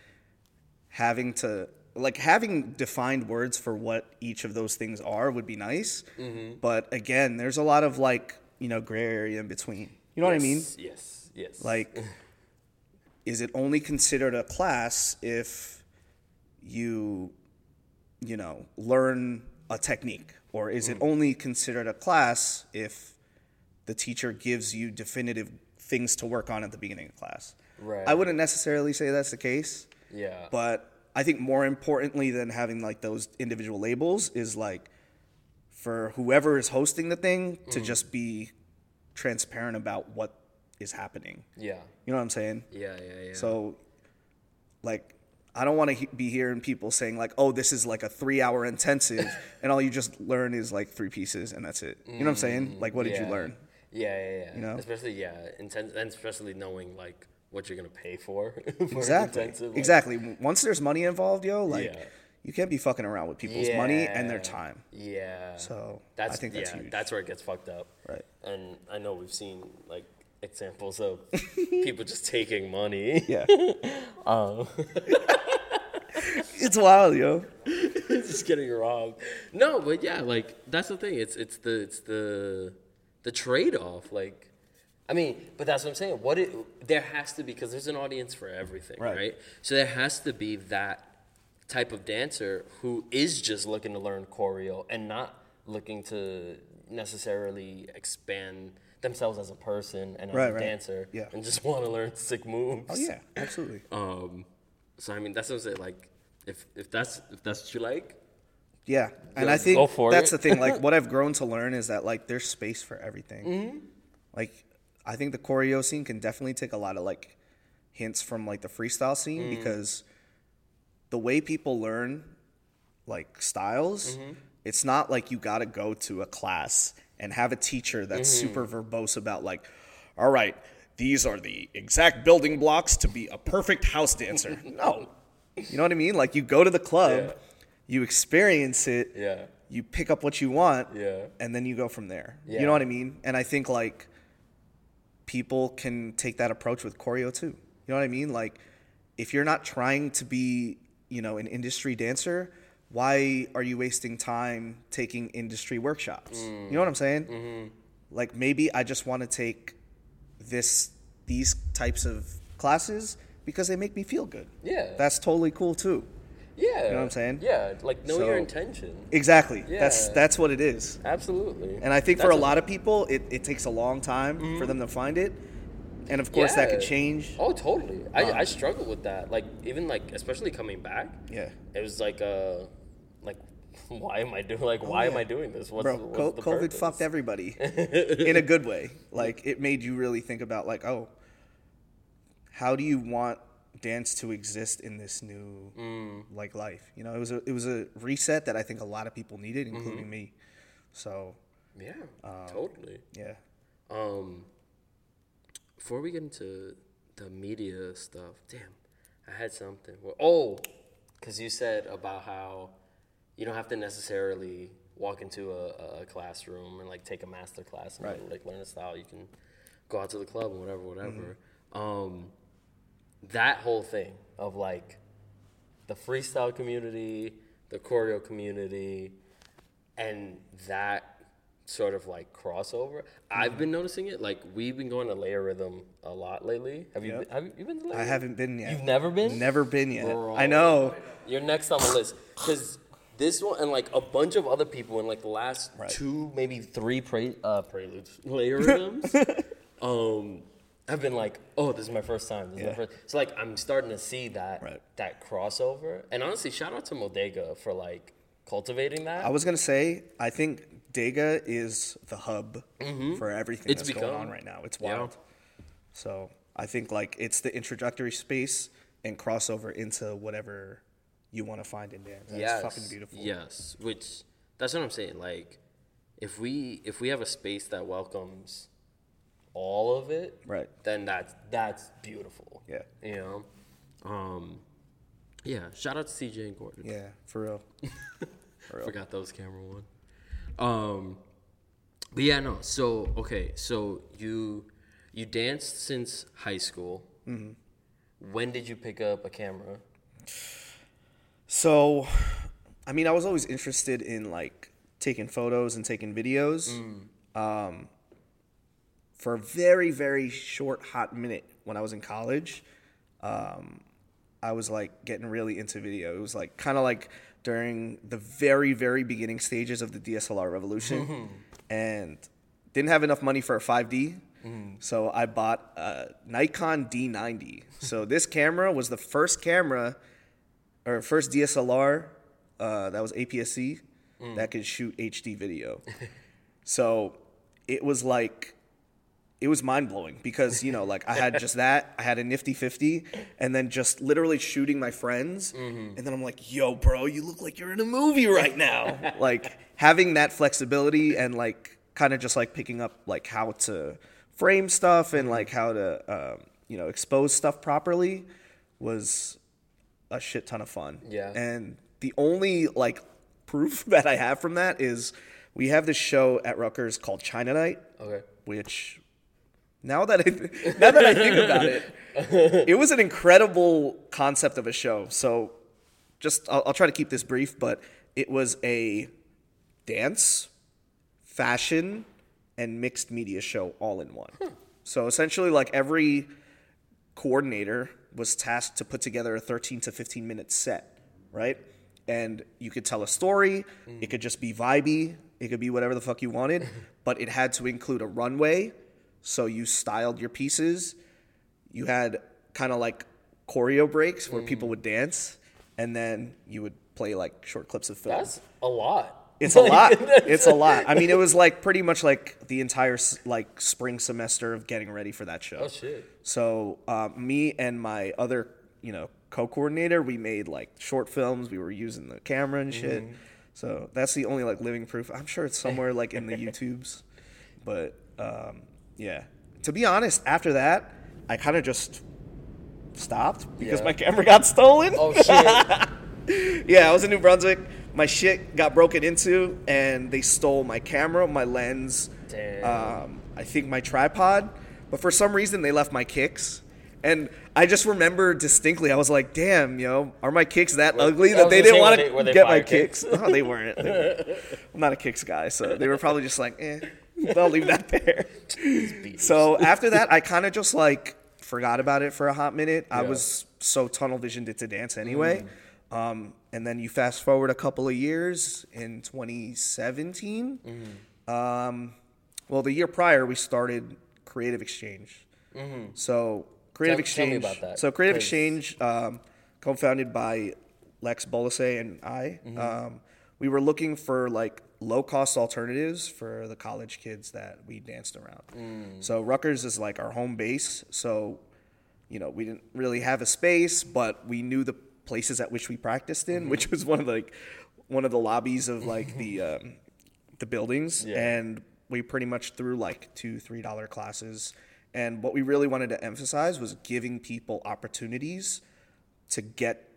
[SPEAKER 2] having to like having defined words for what each of those things are would be nice.
[SPEAKER 1] Mm-hmm.
[SPEAKER 2] But again, there's a lot of like you know gray area in between. You know what I mean?
[SPEAKER 1] Yes, Yes. Yes.
[SPEAKER 2] Like, is it only considered a class if you, you know, learn a technique? Or is it only considered a class if the teacher gives you definitive things to work on at the beginning of class?
[SPEAKER 1] Right.
[SPEAKER 2] I wouldn't necessarily say that's the case,
[SPEAKER 1] yeah.
[SPEAKER 2] but I think more importantly than having like those individual labels is like for whoever is hosting the thing to
[SPEAKER 1] Mm.
[SPEAKER 2] just be transparent about what is happening.
[SPEAKER 1] yeah.
[SPEAKER 2] You know what I'm saying?
[SPEAKER 1] Yeah. Yeah. Yeah.
[SPEAKER 2] So, like, I don't want to he- be hearing people saying like, "Oh, this is like a three-hour intensive," and all you just learn is like three pieces, and that's it. You know what I'm saying? Mm, like, what did you learn?
[SPEAKER 1] Yeah, yeah, yeah.
[SPEAKER 2] You know?
[SPEAKER 1] especially yeah, intense, and especially knowing like what you're gonna pay for. for
[SPEAKER 2] Exactly.
[SPEAKER 1] intensive, like-
[SPEAKER 2] exactly. Once there's money involved, yo, like,
[SPEAKER 1] Yeah.
[SPEAKER 2] you can't be fucking around with people's money and their time.
[SPEAKER 1] Yeah.
[SPEAKER 2] So,
[SPEAKER 1] that's
[SPEAKER 2] I think that's
[SPEAKER 1] yeah,
[SPEAKER 2] huge.
[SPEAKER 1] that's where it gets fucked up.
[SPEAKER 2] Right.
[SPEAKER 1] And I know we've seen like examples of people just taking money.
[SPEAKER 2] Yeah.
[SPEAKER 1] Um,
[SPEAKER 2] it's wild, yo.
[SPEAKER 1] just getting robbed. No, but yeah, like that's the thing. It's it's the it's the the trade off. Like, I mean, but that's what I'm saying. What it there has to be because there's an audience for everything,
[SPEAKER 2] Right.
[SPEAKER 1] right. So there has to be that type of dancer who is just looking to learn choreo and not looking to necessarily expand themselves as a person and as
[SPEAKER 2] Right,
[SPEAKER 1] a
[SPEAKER 2] right.
[SPEAKER 1] dancer
[SPEAKER 2] Yeah.
[SPEAKER 1] and just want to learn sick moves.
[SPEAKER 2] Oh yeah, absolutely.
[SPEAKER 1] Um, so I mean, that's what I'm saying. Like, if if that's if that's what you like,
[SPEAKER 2] Yeah, and I think that's
[SPEAKER 1] it.
[SPEAKER 2] the thing. Like, what I've grown to learn is that like there's space for everything.
[SPEAKER 1] Mm-hmm.
[SPEAKER 2] Like, I think the choreo scene can definitely take a lot of like hints from like the freestyle scene
[SPEAKER 1] Mm-hmm.
[SPEAKER 2] because the way people learn like styles,
[SPEAKER 1] Mm-hmm.
[SPEAKER 2] it's not like you got to go to a class and have a teacher that's
[SPEAKER 1] Mm-hmm.
[SPEAKER 2] super verbose about like, all right, these are the exact building blocks to be a perfect house dancer. no, you know what I mean? Like, you go to the club,
[SPEAKER 1] Yeah.
[SPEAKER 2] you experience it
[SPEAKER 1] yeah,
[SPEAKER 2] you pick up what you want
[SPEAKER 1] Yeah.
[SPEAKER 2] and then you go from there you know what i mean and i think like people can take that approach with choreo too you know what i mean like if you're not trying to be you know an industry dancer why are you wasting time taking industry workshops you know what i'm saying
[SPEAKER 1] Mm-hmm.
[SPEAKER 2] like maybe i just want to take this these types of classes because they make me feel good
[SPEAKER 1] yeah,
[SPEAKER 2] that's totally cool too
[SPEAKER 1] yeah. You
[SPEAKER 2] know what I'm saying?
[SPEAKER 1] Yeah, like know your
[SPEAKER 2] So-
[SPEAKER 1] intention.
[SPEAKER 2] exactly that's
[SPEAKER 1] Yeah.
[SPEAKER 2] that's that's what it is
[SPEAKER 1] Absolutely.
[SPEAKER 2] And I think for
[SPEAKER 1] That's
[SPEAKER 2] a lot of people, it, it takes a long time for them to find it. And of course, that could change.
[SPEAKER 1] Oh, totally. I I struggle with that. Like even like especially coming back.
[SPEAKER 2] Yeah.
[SPEAKER 1] It was like uh like why am I doing like why am
[SPEAKER 2] Oh, yeah.
[SPEAKER 1] I doing this? What's,
[SPEAKER 2] Bro,
[SPEAKER 1] what's
[SPEAKER 2] COVID
[SPEAKER 1] purpose?
[SPEAKER 2] fucked everybody in a good way. Like, it made you really think about, like, oh, how do you want dance to exist in this new,
[SPEAKER 1] Mm.
[SPEAKER 2] like, life? You know, it was, a, it was a reset that I think a lot of people needed,
[SPEAKER 1] Mm-hmm.
[SPEAKER 2] including me. So,
[SPEAKER 1] Yeah,
[SPEAKER 2] Um,
[SPEAKER 1] totally.
[SPEAKER 2] yeah.
[SPEAKER 1] Um, before we get into the media stuff, damn, I had something. Well, oh, because you said about how you don't have to necessarily walk into a, a classroom and like take a master class and
[SPEAKER 2] Right.
[SPEAKER 1] like learn a style. You can go out to the club and whatever, whatever.
[SPEAKER 2] Mm-hmm.
[SPEAKER 1] Um, that whole thing of like the freestyle community, the choreo community, and that sort of like crossover. I've been noticing it. Like we've been going to layer rhythm a lot lately. Have you? Been, have you been to layer?
[SPEAKER 2] I haven't been yet.
[SPEAKER 1] You've never been?
[SPEAKER 2] Never been yet.
[SPEAKER 1] Bro.
[SPEAKER 2] I know.
[SPEAKER 1] You're next on the list because this one and like a bunch of other people in like the last
[SPEAKER 2] Right.
[SPEAKER 1] two, maybe three pre- uh, preludes, layer rhythms, um, have been like, oh, this is my first time. This is
[SPEAKER 2] Yeah.
[SPEAKER 1] my first. So like, I'm starting to see that
[SPEAKER 2] Right.
[SPEAKER 1] that crossover. And honestly, shout out to Modega for like cultivating that.
[SPEAKER 2] I was gonna say, I think Dega is the hub for everything
[SPEAKER 1] Mm-hmm. It's
[SPEAKER 2] that's going on right now. It's
[SPEAKER 1] Yeah.
[SPEAKER 2] wild. So I think like it's the introductory space and crossover into whatever you want to find in dance. That's
[SPEAKER 1] yes,
[SPEAKER 2] fucking beautiful.
[SPEAKER 1] Yes, which that's what I'm saying. Like, if we if we have a space that welcomes all of it,
[SPEAKER 2] Right.
[SPEAKER 1] then that's that's beautiful.
[SPEAKER 2] Yeah.
[SPEAKER 1] you know, um, yeah. Shout out to CJ and Gordon.
[SPEAKER 2] Yeah, for real. For real.
[SPEAKER 1] Forgot that was camera one. Um, but yeah, no. So okay, so you you danced since high school.
[SPEAKER 2] Mm-hmm.
[SPEAKER 1] When did you pick up a camera?
[SPEAKER 2] So, I mean, I was always interested in like taking photos and taking videos. Um, for a very, very short, hot minute when I was in college, um, I was like getting really into video. It was like kind of like during the very, very beginning stages of the DSLR revolution, and didn't have enough money for a 5D. So I bought a Nikon D90. So this camera was the first camera or first DSLR uh, that was APS-C that could shoot HD video. so it was like it was mind blowing because you know like I had just that I had a nifty 50 and then just literally shooting my friends. And then I'm like yo bro you look like you're in a movie right now. Like having that flexibility and like kind of just like picking up like how to frame stuff and like how to um, you know expose stuff properly was a shit ton of fun.
[SPEAKER 1] Yeah.
[SPEAKER 2] And the only like proof that I have from that is we have this show at Rutgers called China Night,
[SPEAKER 1] Okay.
[SPEAKER 2] which now that I th- now that I think about it, it was an incredible concept of a show. So just I'll, I'll try to keep this brief, but it was a dance, fashion, and mixed media show all in one. Hmm. So essentially, like every coordinator was tasked to put together a 13 to 15 minute set, right? And you could tell a story, it could just be vibey, it could be whatever the fuck you wanted, but it had to include a runway. So you styled your pieces. You had kind of like choreo breaks where people mm. would dance, and then you would play like short clips of film.
[SPEAKER 1] That's a lot.
[SPEAKER 2] It's a lot. It's a lot. I mean, it was like pretty much like the entire like spring semester of getting ready for that show.
[SPEAKER 1] Oh shit.
[SPEAKER 2] So um, me and my other, you know, co-coordinator, we made like short films. We were using the camera and shit.
[SPEAKER 1] Mm-hmm.
[SPEAKER 2] So that's the only like living proof. I'm sure it's somewhere like in the YouTubes, but um, yeah. To be honest, after that, I kind of just stopped because
[SPEAKER 1] Yeah.
[SPEAKER 2] my camera got stolen.
[SPEAKER 1] Oh shit.
[SPEAKER 2] Yeah, I was in New Brunswick. My shit got broken into, and they stole my camera, my lens, um, I think my tripod. But for some reason, they left my kicks. And I just remember distinctly, I was like, "Damn, yo, are my kicks that ugly that they didn't want
[SPEAKER 1] were they- were
[SPEAKER 2] to get my kicks?"
[SPEAKER 1] kicks?
[SPEAKER 2] No, they weren't. They weren't. I'm not a kicks guy, so they were probably just like, "Eh, they'll leave that there." so after that, I kind of just like forgot about it for a hot minute. I was so tunnel visioned into dance anyway. Um, and then you fast forward a couple of years in 2017. Um, well, the year prior, we started Creative Exchange. So Creative
[SPEAKER 1] Tell- tell me
[SPEAKER 2] Exchange.
[SPEAKER 1] about that,
[SPEAKER 2] so Creative
[SPEAKER 1] please.
[SPEAKER 2] Exchange, um, co-founded by Lex Bolase and I.
[SPEAKER 1] Mm-hmm.
[SPEAKER 2] Um, we were looking for like low-cost alternatives for the college kids that we danced around.
[SPEAKER 1] Mm.
[SPEAKER 2] So Rutgers is like our home base. So you know, we didn't really have a space, but we knew the places at which we practiced in,
[SPEAKER 1] Mm-hmm.
[SPEAKER 2] which was one of the, like one of the lobbies of like the um, the buildings,
[SPEAKER 1] Yeah.
[SPEAKER 2] and we pretty much threw like two three dollar classes. And what we really wanted to emphasize was giving people opportunities to get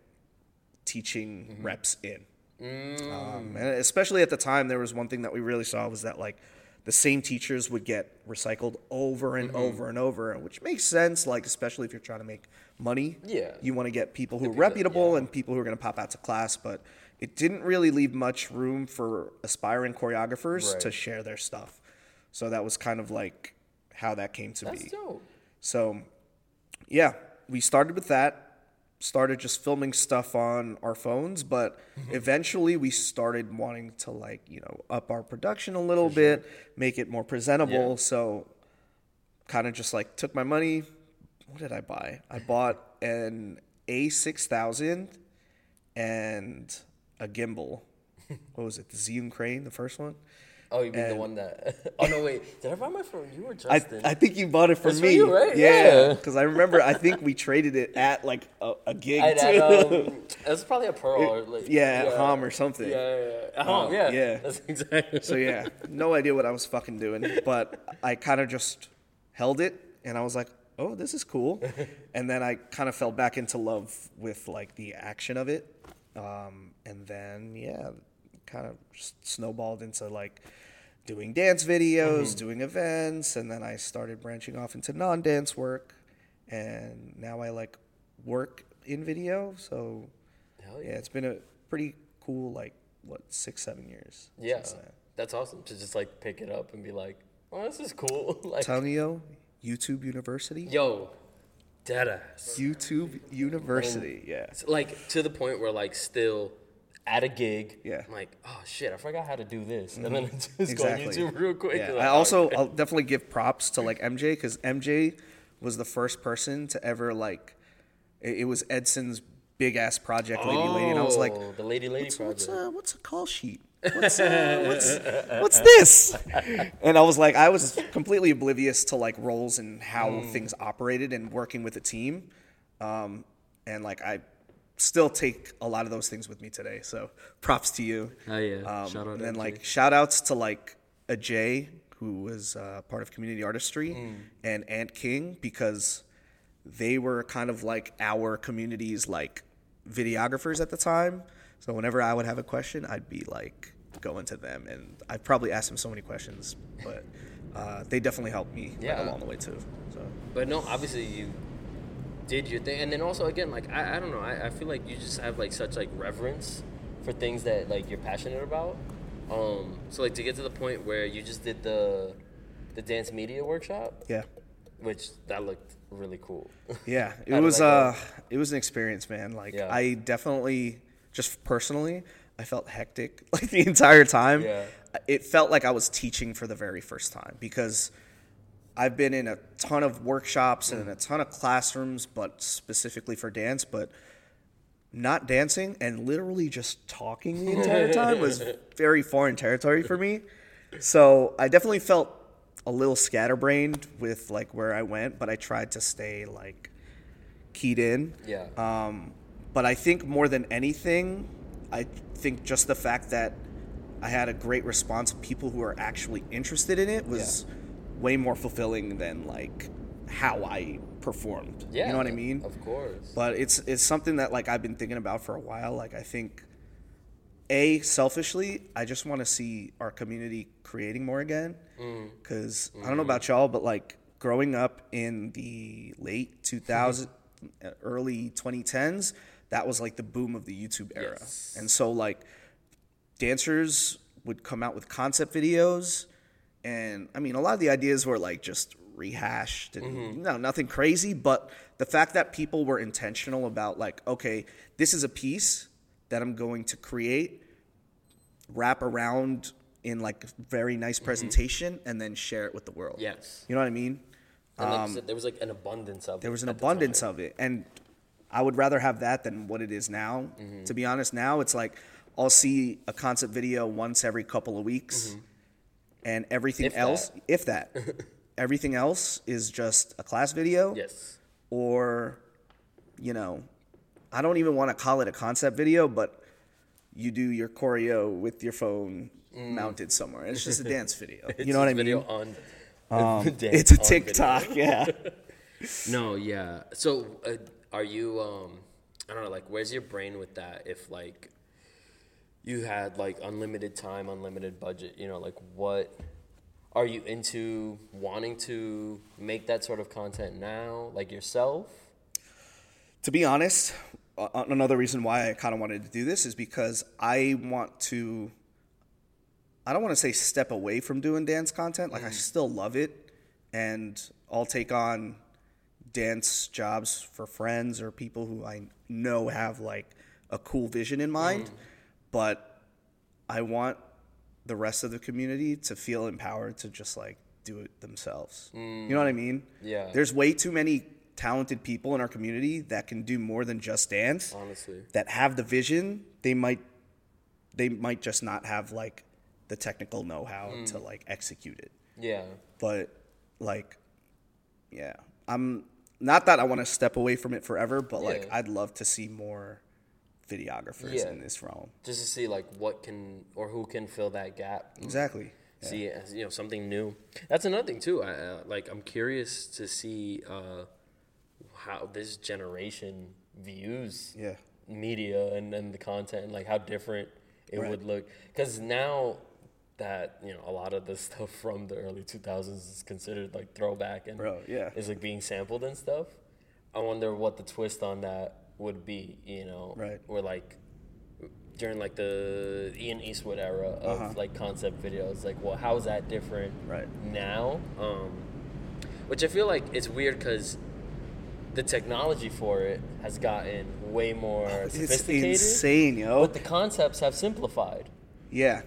[SPEAKER 2] teaching
[SPEAKER 1] Mm-hmm.
[SPEAKER 2] reps in. Um, and especially at the time, there was one thing that we really saw was that like the same teachers would get recycled over and over and over, which makes sense. Like especially if you're trying to make money,
[SPEAKER 1] Yeah.
[SPEAKER 2] you want to get people who are
[SPEAKER 1] people
[SPEAKER 2] reputable
[SPEAKER 1] yeah.
[SPEAKER 2] and people who are going to pop out to class. But it didn't really leave much room for aspiring choreographers
[SPEAKER 1] Right.
[SPEAKER 2] to share their stuff. So that was kind of like how that came to
[SPEAKER 1] That's
[SPEAKER 2] be.
[SPEAKER 1] dope.
[SPEAKER 2] So, yeah, we started with that. Started just filming stuff on our phones, but
[SPEAKER 1] Mm-hmm.
[SPEAKER 2] eventually we started wanting to like you know up our production a little bit, make it more presentable.
[SPEAKER 1] Yeah.
[SPEAKER 2] So, kind of just like took my money. What did I buy? I bought an A six thousand and a gimbal. What was it? The Zhiyun Crane, the first one.
[SPEAKER 1] Oh, you mean the one that? Oh no, wait. Did I buy my phone? you were
[SPEAKER 2] I,
[SPEAKER 1] Justin?
[SPEAKER 2] I think you bought it for
[SPEAKER 1] That's for
[SPEAKER 2] me.
[SPEAKER 1] you, right?
[SPEAKER 2] Yeah,
[SPEAKER 1] Yeah.
[SPEAKER 2] because I remember. I think we traded it at like a, a gig
[SPEAKER 1] At,
[SPEAKER 2] too.
[SPEAKER 1] um, it was probably a pearl or like
[SPEAKER 2] Yeah, at Hom or something.
[SPEAKER 1] Yeah, yeah, yeah. At Hom, yeah,
[SPEAKER 2] yeah.
[SPEAKER 1] That's exactly.
[SPEAKER 2] so yeah, no idea what I was fucking doing, but I kind of just held it, and I was like, "Oh, this is cool," and then I kind of fell back into love with like the action of it, um, and then yeah, kind of snowballed into like doing dance videos,
[SPEAKER 1] Mm-hmm.
[SPEAKER 2] doing events, and then I started branching off into non-dance work, and now I like work in video. So
[SPEAKER 1] Hell
[SPEAKER 2] yeah,
[SPEAKER 1] yeah.
[SPEAKER 2] it's been a pretty cool like what six seven years.
[SPEAKER 1] Yeah, that's awesome to just like pick it up and be like, "Oh, this is cool." like,
[SPEAKER 2] Tonio, YouTube University.
[SPEAKER 1] yo, deadass.
[SPEAKER 2] YouTube University. Yeah.
[SPEAKER 1] It's like to the point where like still at a gig.
[SPEAKER 2] Yeah. Mm-hmm.
[SPEAKER 1] I'm like, oh shit, I forgot how to do this, and then it's just
[SPEAKER 2] Exactly.
[SPEAKER 1] go on YouTube real quick.
[SPEAKER 2] Yeah.
[SPEAKER 1] Like,
[SPEAKER 2] I
[SPEAKER 1] oh,
[SPEAKER 2] also I'll definitely give props to like MJ because MJ was the first person to ever like. It, it was Edson's big ass project, Lady Lady, and I was like,
[SPEAKER 1] Oh, the Lady Lady
[SPEAKER 2] what's,
[SPEAKER 1] project.
[SPEAKER 2] what's a what's a call sheet? What's uh, what's what's this? And I was like, I was completely oblivious to like roles and how
[SPEAKER 1] Mm.
[SPEAKER 2] things operated and working with a team, um, and like I still take a lot of those things with me today. So props to you.
[SPEAKER 1] Oh yeah,
[SPEAKER 2] Um,
[SPEAKER 1] shout out.
[SPEAKER 2] and then like shout outs to like Ajay, who was uh, part of community artistry,
[SPEAKER 1] Mm.
[SPEAKER 2] and Ant King because they were kind of like our community's like videographers at the time. So whenever I would have a question, I'd be like going to them, and I've probably asked them so many questions, but uh, they definitely helped me like,
[SPEAKER 1] Yeah.
[SPEAKER 2] along the way too. So
[SPEAKER 1] But no, obviously you did your thing, and then also again, like I, I don't know, I, I feel like you just have like such like reverence for things that like you're passionate about. Um, so like to get to the point where you just did the the dance media workshop,
[SPEAKER 2] yeah.
[SPEAKER 1] which that looked really cool.
[SPEAKER 2] Yeah, it was
[SPEAKER 1] that
[SPEAKER 2] uh it was an experience, man. Like
[SPEAKER 1] Yeah.
[SPEAKER 2] I definitely just personally, I felt hectic like the entire time.
[SPEAKER 1] Yeah.
[SPEAKER 2] It felt like I was teaching for the very first time because I've been in a ton of workshops and in a ton of classrooms, but specifically for dance, but not dancing and literally just talking the entire time was very foreign territory for me. So I definitely felt a little scatterbrained with like where I went, but I tried to stay like keyed in.
[SPEAKER 1] yeah.
[SPEAKER 2] Um, but I think more than anything, I think just the fact that I had a great response of people who are actually interested in it was way more fulfilling than like how I performed.
[SPEAKER 1] yeah.
[SPEAKER 2] You know what I mean?
[SPEAKER 1] Of course.
[SPEAKER 2] But it's it's something that like I've been thinking about for a while. Like I think a selfishly, I just want to see our community creating more again.
[SPEAKER 1] Mm.
[SPEAKER 2] Because I don't know about y'all, but like growing up in the late 2000s, uh, early 2010s, that was like the boom of the YouTube era.
[SPEAKER 1] Yes.
[SPEAKER 2] And so like dancers would come out with concept videos and i mean a lot of the ideas were like just rehashed and
[SPEAKER 1] Mm-hmm.
[SPEAKER 2] no nothing crazy but the fact that people were intentional about like okay this is a piece that i'm going to create wrap around in like very nice presentation and then share it with the world
[SPEAKER 1] Mm-hmm. yes.
[SPEAKER 2] you know what i mean
[SPEAKER 1] And like you said, there was like an abundance of.
[SPEAKER 2] um, there was an abundance of it and i would rather have that than what it is now
[SPEAKER 1] Mm-hmm.
[SPEAKER 2] to be honest now it's like i'll see a concept video once every couple of weeks and everything
[SPEAKER 1] Mm-hmm. If
[SPEAKER 2] else if that everything else is just a class video
[SPEAKER 1] Yes.
[SPEAKER 2] or you know i don't even want to call it a concept video but you do your choreo with your phone mounted somewhere it's just a dance video
[SPEAKER 1] Mm.
[SPEAKER 2] You know what i mean
[SPEAKER 1] video on. dance
[SPEAKER 2] it's a tiktok yeah
[SPEAKER 1] No, yeah. So, uh, are you? Um, I don't know. Like, where's your brain with that? If like, you had like unlimited time, unlimited budget, you know, like what are you into wanting to make that sort of content now, like yourself?
[SPEAKER 2] To be honest, another reason why I kind of wanted to do this is because I want to. I don't want to say step away from doing dance content. Like I still love it, and I'll take on dance jobs for friends or people who I know have like a cool vision in mind. But I want the rest of the community to feel empowered to just like do it themselves. You know what I mean?
[SPEAKER 1] Yeah.
[SPEAKER 2] There's way too many talented people in our community that can do more than just dance
[SPEAKER 1] Honestly.
[SPEAKER 2] that have the vision they might they might just not have like the technical know-how
[SPEAKER 1] Mm.
[SPEAKER 2] to like execute it
[SPEAKER 1] Yeah.
[SPEAKER 2] but like yeah i'm not that i want to step away from it forever but like
[SPEAKER 1] Yeah.
[SPEAKER 2] i'd love to see more videographers
[SPEAKER 1] Yeah.
[SPEAKER 2] in this realm
[SPEAKER 1] Just to see like what can or who can fill that gap.
[SPEAKER 2] exactly Yeah.
[SPEAKER 1] see you know something new that's another thing too I, uh, like i'm curious to see uh, how this generation views
[SPEAKER 2] yeah
[SPEAKER 1] media and, and the content and like how different it
[SPEAKER 2] Right.
[SPEAKER 1] would look because now that you know a lot of the stuff from the early 2000s is considered like throwback and
[SPEAKER 2] Bro, yeah.
[SPEAKER 1] is like being sampled and stuff i wonder what the twist on that would be you know
[SPEAKER 2] Right.
[SPEAKER 1] or like during like the Ian Eastwood era of
[SPEAKER 2] Uh-huh.
[SPEAKER 1] like concept videos. Like, well, how is that different
[SPEAKER 2] Right.
[SPEAKER 1] now? Um, which I feel like it's weird because the technology for it has gotten way more
[SPEAKER 2] it's
[SPEAKER 1] sophisticated,
[SPEAKER 2] insane yo
[SPEAKER 1] but the concepts have simplified.
[SPEAKER 2] yeah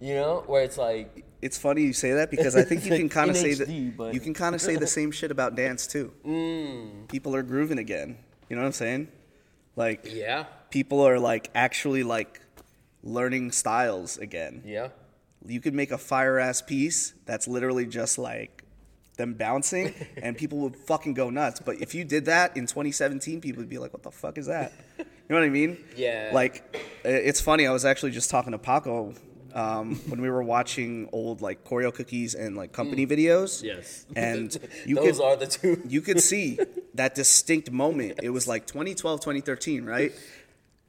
[SPEAKER 1] You know, where it's like,
[SPEAKER 2] it's funny you say that because I think you can kind of say that
[SPEAKER 1] but-
[SPEAKER 2] you can kind of say the same shit about dance too.
[SPEAKER 1] mm,
[SPEAKER 2] People are grooving again. You know what I'm saying? Like
[SPEAKER 1] yeah,
[SPEAKER 2] people are like actually like learning styles again.
[SPEAKER 1] yeah,
[SPEAKER 2] You could make a fire ass piece that's literally just like them bouncing and people would fucking go nuts. But if you did that in 2017, people would be like, what the fuck is that? You know what I mean?
[SPEAKER 1] Yeah.
[SPEAKER 2] Like, it's funny. I was actually just talking to Paco um, when we were watching old like choreo cookies and like company mm. videos.
[SPEAKER 1] yes.
[SPEAKER 2] And you
[SPEAKER 1] those
[SPEAKER 2] could,
[SPEAKER 1] are the two.
[SPEAKER 2] you could see that distinct moment. It was like 2012, 2013, right?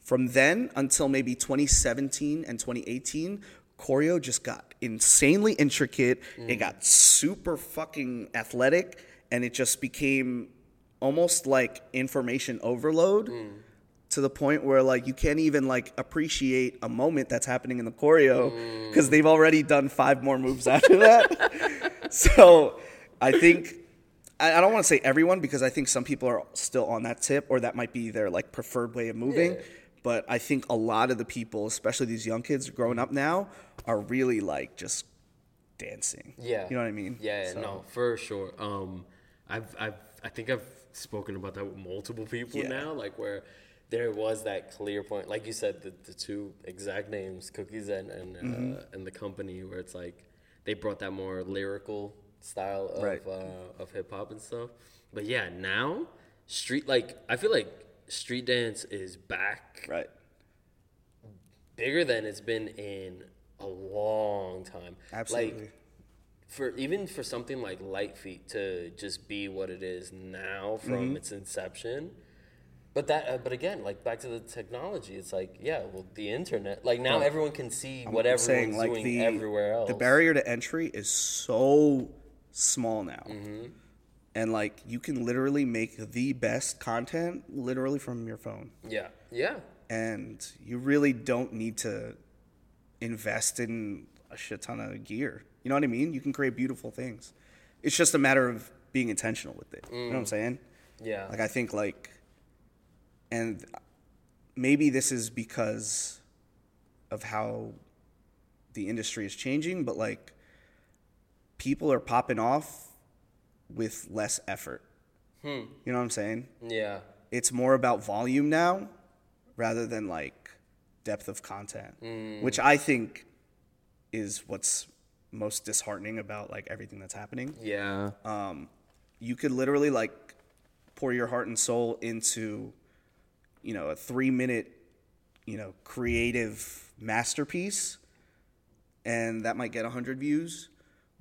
[SPEAKER 2] From then until maybe 2017 and 2018, choreo just got insanely intricate. It mm. got super fucking athletic, and it just became almost like information overload mm. To the point where like you can't even like appreciate a moment that's happening in the choreo because they've already done five more moves after that. so I think I, I don't want to say everyone because I think some people are still on that tip or that might be their like preferred way of moving.
[SPEAKER 1] Yeah.
[SPEAKER 2] But I think a lot of the people, especially these young kids growing up now, are really like just dancing.
[SPEAKER 1] Yeah.
[SPEAKER 2] You know what I mean?
[SPEAKER 1] Yeah, yeah,
[SPEAKER 2] So-
[SPEAKER 1] no, for sure. Um, I've, I've, I think I've spoken about that with multiple people
[SPEAKER 2] Yeah.
[SPEAKER 1] now, like where there was that clear point, like you said, the, the two exact names, Cookies and and,
[SPEAKER 2] Mm-hmm.
[SPEAKER 1] uh, and the company, where it's like they brought that more lyrical style of
[SPEAKER 2] Right.
[SPEAKER 1] uh, of hip hop and stuff. But yeah, now street like I feel like street dance is back
[SPEAKER 2] Right.
[SPEAKER 1] bigger than it's been in a long time.
[SPEAKER 2] Absolutely.
[SPEAKER 1] Like, for even for something like Lite Feet to just be what it is now from
[SPEAKER 2] Mm-hmm.
[SPEAKER 1] its inception. But that, uh, but again, like back to the technology, it's like, yeah, well, the internet, like now everyone can see what
[SPEAKER 2] I'm
[SPEAKER 1] everyone's
[SPEAKER 2] saying, like
[SPEAKER 1] doing
[SPEAKER 2] the
[SPEAKER 1] everywhere else.
[SPEAKER 2] the barrier to entry is so small now,
[SPEAKER 1] Mm-hmm.
[SPEAKER 2] and like you can literally make the best content literally from your phone,
[SPEAKER 1] yeah, yeah,
[SPEAKER 2] and you really don't need to invest in a shit ton of gear. You know what I mean? You can create beautiful things. It's just a matter of being intentional with it. You know what I'm saying?
[SPEAKER 1] yeah,
[SPEAKER 2] Like I think like, and maybe this is because of how the industry is changing, but like people are popping off with less effort. You know what I'm saying?
[SPEAKER 1] yeah,
[SPEAKER 2] It's more about volume now rather than like depth of content, which I think is what's most disheartening about like everything that's happening.
[SPEAKER 1] Yeah, Um,
[SPEAKER 2] you could literally like pour your heart and soul into you know a three minute you know creative masterpiece and that might get 100 views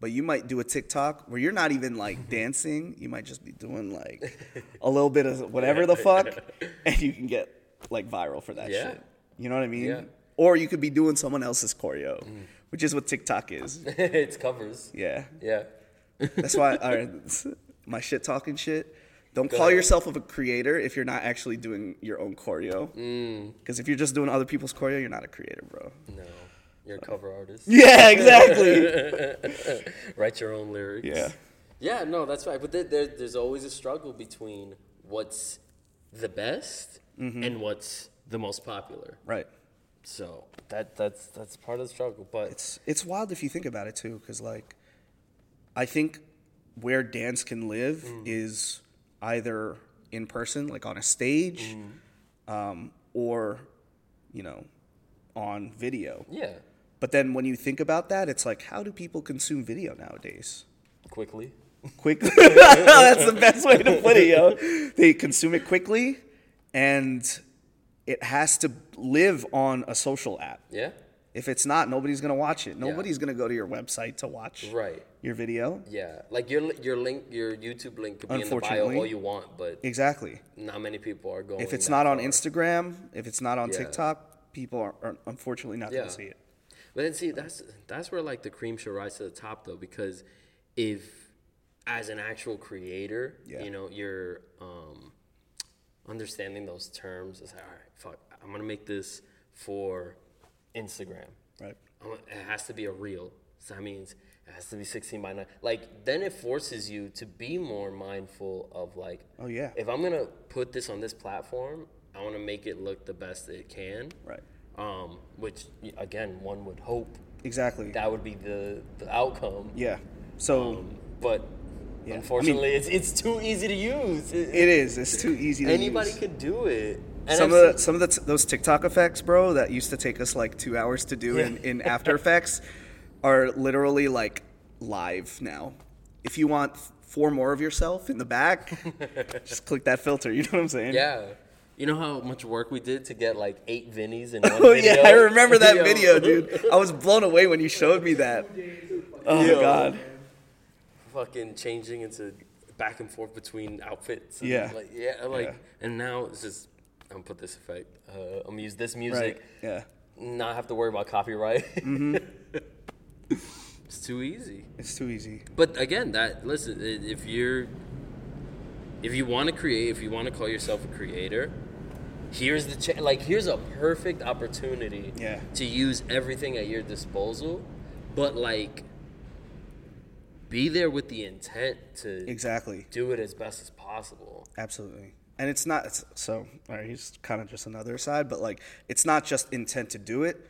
[SPEAKER 2] but you might do a tiktok where you're not even like dancing you might just be doing like a little bit of whatever the fuck and you can get like viral for that
[SPEAKER 1] Yeah.
[SPEAKER 2] shit you know what i mean
[SPEAKER 1] yeah.
[SPEAKER 2] or you could be doing someone else's choreo,
[SPEAKER 1] Mm.
[SPEAKER 2] which is what TikTok is.
[SPEAKER 1] it's covers.
[SPEAKER 2] Yeah,
[SPEAKER 1] Yeah.
[SPEAKER 2] that's why. Right, my shit talking shit. Don't call yourself a creator if you're not actually doing your own choreo.
[SPEAKER 1] Mm.
[SPEAKER 2] Because if you're just doing other people's choreo, you're not a creator, bro.
[SPEAKER 1] No. You're a cover artist.
[SPEAKER 2] Yeah, exactly.
[SPEAKER 1] Write your own lyrics.
[SPEAKER 2] Yeah.
[SPEAKER 1] Yeah, no, that's right. But there, there, there's always a struggle between what's the best
[SPEAKER 2] Mm-hmm.
[SPEAKER 1] and what's the most popular.
[SPEAKER 2] right.
[SPEAKER 1] So that that's that's part of the struggle. But
[SPEAKER 2] It's it's wild if you think about it too, because like, I think where dance can live
[SPEAKER 1] Mm.
[SPEAKER 2] is either in person, like on a stage,
[SPEAKER 1] Mm.
[SPEAKER 2] um, or you know, on video.
[SPEAKER 1] yeah,
[SPEAKER 2] But then when you think about that, it's like, how do people consume video nowadays?
[SPEAKER 1] quickly.
[SPEAKER 2] Quickly. That's the best way to put it, yo. They consume it quickly, and it has to live on a social app.
[SPEAKER 1] Yeah.
[SPEAKER 2] If it's not, nobody's gonna watch it. Nobody's gonna go to your website to watch
[SPEAKER 1] Right.
[SPEAKER 2] Your video.
[SPEAKER 1] Yeah. Like your your link, your YouTube link could be in the bio all you want, but
[SPEAKER 2] Exactly.
[SPEAKER 1] not many people are going.
[SPEAKER 2] If it's not on
[SPEAKER 1] far.
[SPEAKER 2] Instagram, if it's not on
[SPEAKER 1] Yeah.
[SPEAKER 2] TikTok, people are, are unfortunately not
[SPEAKER 1] Yeah.
[SPEAKER 2] gonna see it.
[SPEAKER 1] But then see, that's that's where like the cream should rise to the top though, because if as an actual creator,
[SPEAKER 2] Yeah.
[SPEAKER 1] you know, you're um, understanding those terms. It's like, all right, fuck, I'm gonna make this for Instagram.
[SPEAKER 2] Right.
[SPEAKER 1] I'm it has to be a reel. So that means it has to be 16 by 9. Like, then it forces you to be more mindful of, like,
[SPEAKER 2] Oh, yeah.
[SPEAKER 1] if I'm gonna put this on this platform, I wanna make it look the best it can.
[SPEAKER 2] Right.
[SPEAKER 1] Um, which, again, one would hope
[SPEAKER 2] Exactly.
[SPEAKER 1] that would be the, the outcome.
[SPEAKER 2] yeah. So
[SPEAKER 1] Um, but
[SPEAKER 2] Yeah. I
[SPEAKER 1] unfortunately, it's, it's too easy to use. It-
[SPEAKER 2] it is. It's too easy to use.
[SPEAKER 1] anybody
[SPEAKER 2] use.
[SPEAKER 1] could do it. And
[SPEAKER 2] some
[SPEAKER 1] I've
[SPEAKER 2] of the some of the t- those TikTok effects, bro, that used to take us like two hours to do in, in After Effects, are literally like live now. If you want four more of yourself in the back, just click that filter. You know what I'm saying?
[SPEAKER 1] Yeah. You know how much work we did to get like eight Vinnies in one
[SPEAKER 2] Oh
[SPEAKER 1] video?
[SPEAKER 2] yeah, I remember that video, dude. I was blown away when you showed me that. Oh my
[SPEAKER 1] Yo.
[SPEAKER 2] god.
[SPEAKER 1] Fucking changing into back and forth between outfits. and,
[SPEAKER 2] Yeah.
[SPEAKER 1] Like, yeah, like,
[SPEAKER 2] Yeah.
[SPEAKER 1] and now it's just, I'm gonna put this effect. Uh, I'm gonna use this music.
[SPEAKER 2] Right. Yeah.
[SPEAKER 1] Not have to worry about copyright.
[SPEAKER 2] Mm-hmm.
[SPEAKER 1] Too easy.
[SPEAKER 2] It's too easy.
[SPEAKER 1] But again, that listen, if you're if you want to create, if you want to call yourself a creator, here's the ch- like here's a perfect opportunity
[SPEAKER 2] Yeah.
[SPEAKER 1] to use everything at your disposal, but like be there with the intent to
[SPEAKER 2] Exactly.
[SPEAKER 1] do it as best as possible.
[SPEAKER 2] Absolutely. And it's not it's, so. All right, he's kind of just another side, but like it's not just intent to do it,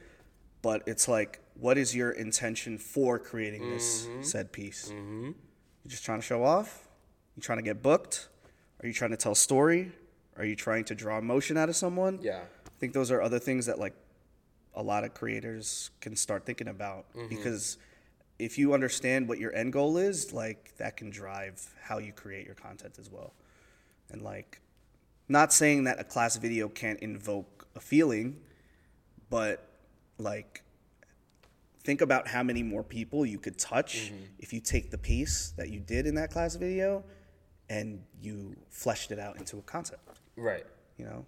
[SPEAKER 2] but it's like what is your intention for creating this said piece? Mm-hmm. You just trying to show off? You trying to get booked? Are you trying to tell a story? Are you trying to draw emotion out of someone?
[SPEAKER 1] Yeah.
[SPEAKER 2] I think those are other things that like a lot of creators can start thinking about because if you understand what your end goal is, like that can drive how you create your content as well. And like not saying that a class video can't invoke a feeling, but like think about how many more people you could touch if you take the piece that you did in that class video and you fleshed it out into a concept,
[SPEAKER 1] Right.
[SPEAKER 2] you know?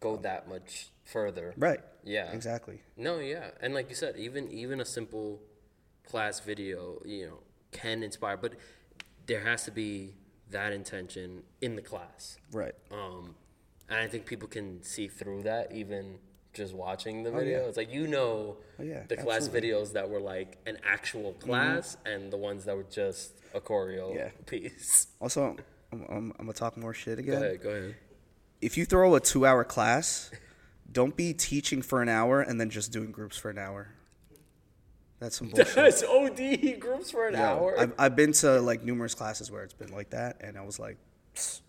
[SPEAKER 1] Go that much further.
[SPEAKER 2] Right.
[SPEAKER 1] Yeah.
[SPEAKER 2] Exactly.
[SPEAKER 1] No, yeah, and like you said, even even a simple class video, you know, can inspire, but there has to be that intention in the class.
[SPEAKER 2] Right.
[SPEAKER 1] Um, and I think people can see through that even just watching the
[SPEAKER 2] Oh,
[SPEAKER 1] video.
[SPEAKER 2] yeah.
[SPEAKER 1] It's like you know
[SPEAKER 2] Oh, yeah,
[SPEAKER 1] the class
[SPEAKER 2] absolutely. Mm-hmm.
[SPEAKER 1] videos that were like an actual class and the ones that were just a choreo
[SPEAKER 2] Yeah.
[SPEAKER 1] piece.
[SPEAKER 2] Also, I'm, I'm, I'm gonna talk more shit
[SPEAKER 1] Go
[SPEAKER 2] again.
[SPEAKER 1] ahead, go ahead.
[SPEAKER 2] If you throw a two-hour class, don't be teaching for an hour and then just doing groups for an hour. That's some bullshit.
[SPEAKER 1] That's OD groups for an
[SPEAKER 2] Yo,
[SPEAKER 1] hour.
[SPEAKER 2] I've, I've been to like numerous classes where it's been like that, and I was like,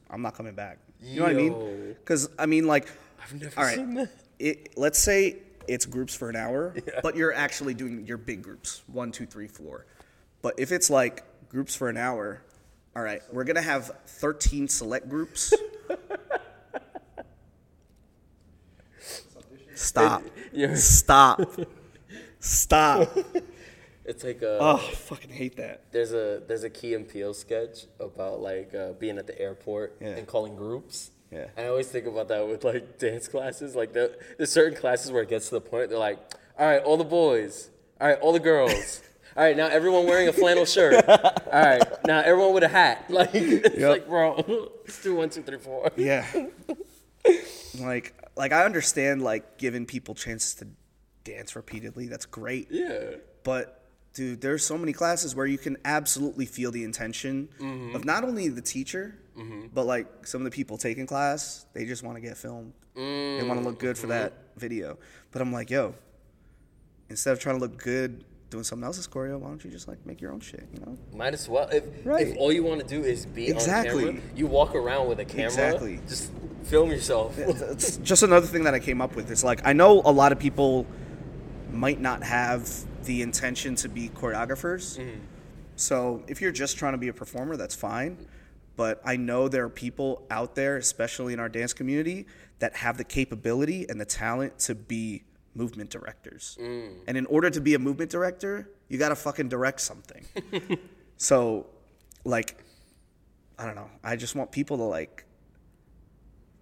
[SPEAKER 2] I'm not coming back. You know what I mean? Because I mean, like,
[SPEAKER 1] I've never
[SPEAKER 2] all right,
[SPEAKER 1] seen that.
[SPEAKER 2] It, let's say it's groups for an hour, but you're actually doing your big groups one, two, three, four. But if it's like groups for an hour, all right, we're gonna have 13 select groups. Stop. Stop. Stop.
[SPEAKER 1] It's like a
[SPEAKER 2] Oh, I fucking hate that.
[SPEAKER 1] there's a there's a Key and Peele sketch about like uh, being at the airport
[SPEAKER 2] Yeah.
[SPEAKER 1] and calling groups.
[SPEAKER 2] Yeah.
[SPEAKER 1] I always think about that with like dance classes. Like the there's certain classes where it gets to the point they're like, all right, all the boys, all right, all the girls. All right, now everyone wearing a flannel shirt. All right, now everyone with a hat. Like it's
[SPEAKER 2] Yep.
[SPEAKER 1] like, bro, let's do one, two, three, four.
[SPEAKER 2] Yeah. like like I understand like giving people chances to dance repeatedly. That's great.
[SPEAKER 1] Yeah.
[SPEAKER 2] But dude, there's so many classes where you can absolutely feel the intention mm-hmm. of not only the teacher, Mm-hmm. but like some of the people taking class, they just want to get filmed. They want to look good for mm-hmm. that video. But I'm like, yo, instead of trying to look good doing someone else's choreo, why don't you just like make your own shit, you know?
[SPEAKER 1] Might as well. If
[SPEAKER 2] Right.
[SPEAKER 1] if all you want to do is be
[SPEAKER 2] Exactly.
[SPEAKER 1] on camera, you walk around with a camera.
[SPEAKER 2] Exactly.
[SPEAKER 1] Just film yourself.
[SPEAKER 2] it's just another thing that I came up with. It's like I know a lot of people might not have the intention to be choreographers. Mm-hmm. So if you're just trying to be a performer, that's fine. But I know there are people out there, especially in our dance community, that have the capability and the talent to be movement directors. Mm. And in order to be a movement director, you got to fucking direct something. so like I don't know. I just want people to like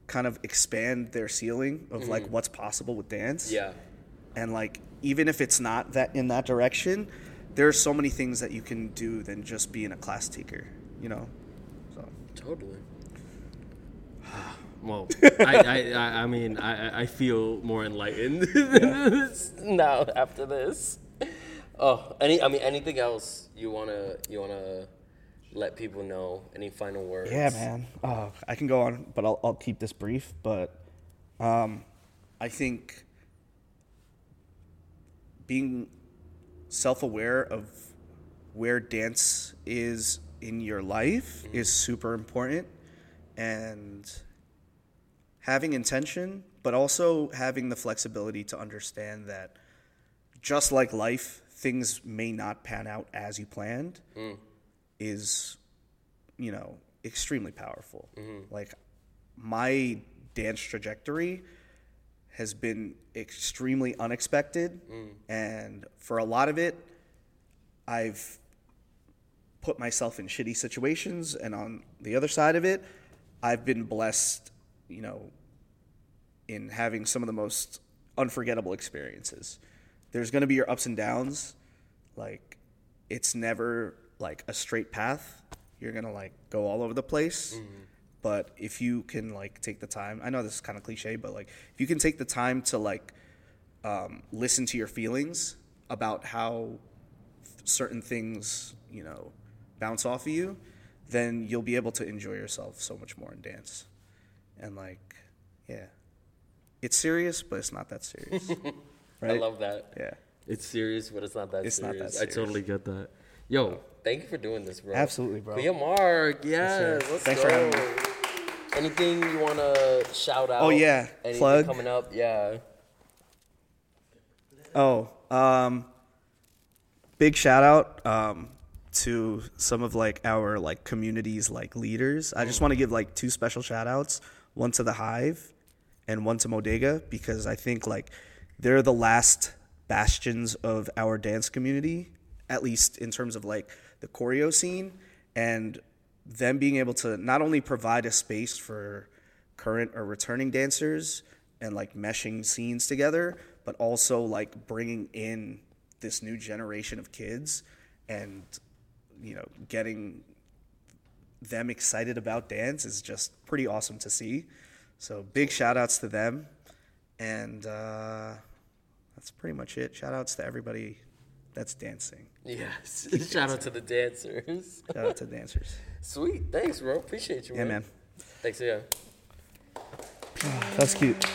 [SPEAKER 2] kind of expand their ceiling of like mm. what's possible with dance.
[SPEAKER 1] yeah.
[SPEAKER 2] And like even if it's not that in that direction, there are so many things that you can do than just being a class taker, you know? So
[SPEAKER 1] Totally. Well, I, I, I, I mean, I, I feel more enlightened than this now after this. Oh, any, I mean, anything else you wanna, you wanna let people know? Any final words?
[SPEAKER 2] Yeah, man. Oh, I can go on, but I'll, I'll keep this brief. But um, I think being self aware of where dance is in your life is super important. And having intention, but also having the flexibility to understand that just like life, things may not pan out as you planned mm. is you know, extremely powerful. Mm-hmm. Like my dance trajectory has been extremely unexpected mm. and for a lot of it I've put myself in shitty situations and on the other side of it I've been blessed, you know, in having some of the most unforgettable experiences. There's going to be your ups and downs. Like it's never like a straight path. You're going to like go all over the place. But if you can like take the time, I know this is kind of cliche, but like if you can take the time to like um, listen to your feelings about how certain things, you know, bounce off of you, then you'll be able to enjoy yourself so much more in dance. And like, yeah, it's serious, but it's not that serious, right?
[SPEAKER 1] I love that.
[SPEAKER 2] Yeah,
[SPEAKER 1] It's serious, but it's not that
[SPEAKER 2] It's not
[SPEAKER 1] serious.
[SPEAKER 2] that
[SPEAKER 1] I totally get that. Yo, thank you for doing this, bro.
[SPEAKER 2] Absolutely, bro.
[SPEAKER 1] Kuya Mark, yes,
[SPEAKER 2] sir.
[SPEAKER 1] let's
[SPEAKER 2] Thanks
[SPEAKER 1] go.
[SPEAKER 2] for having me.
[SPEAKER 1] Anything you want to shout out?
[SPEAKER 2] Oh, yeah.
[SPEAKER 1] Anything
[SPEAKER 2] Plug.
[SPEAKER 1] coming up? Yeah.
[SPEAKER 2] Oh, um, big shout out um, to some of like our like communities like leaders. I just mm. want to give like two special shout outs. One to the Hive and one to Modega because I think like they're the last bastions of our dance community, at least in terms of like the choreo scene and them being able to not only provide a space for current or returning dancers and like meshing scenes together, but also like bringing in this new generation of kids and you know getting them excited about dance is just pretty awesome to see. So big shout outs to them. And uh, that's pretty much it. Shout outs to everybody that's dancing.
[SPEAKER 1] Yes. Shout out to the dancers.
[SPEAKER 2] Shout out to the dancers.
[SPEAKER 1] Sweet. Thanks, bro. Appreciate you,
[SPEAKER 2] Yeah,
[SPEAKER 1] man.
[SPEAKER 2] man.
[SPEAKER 1] Thanks, yeah.
[SPEAKER 2] That's cute.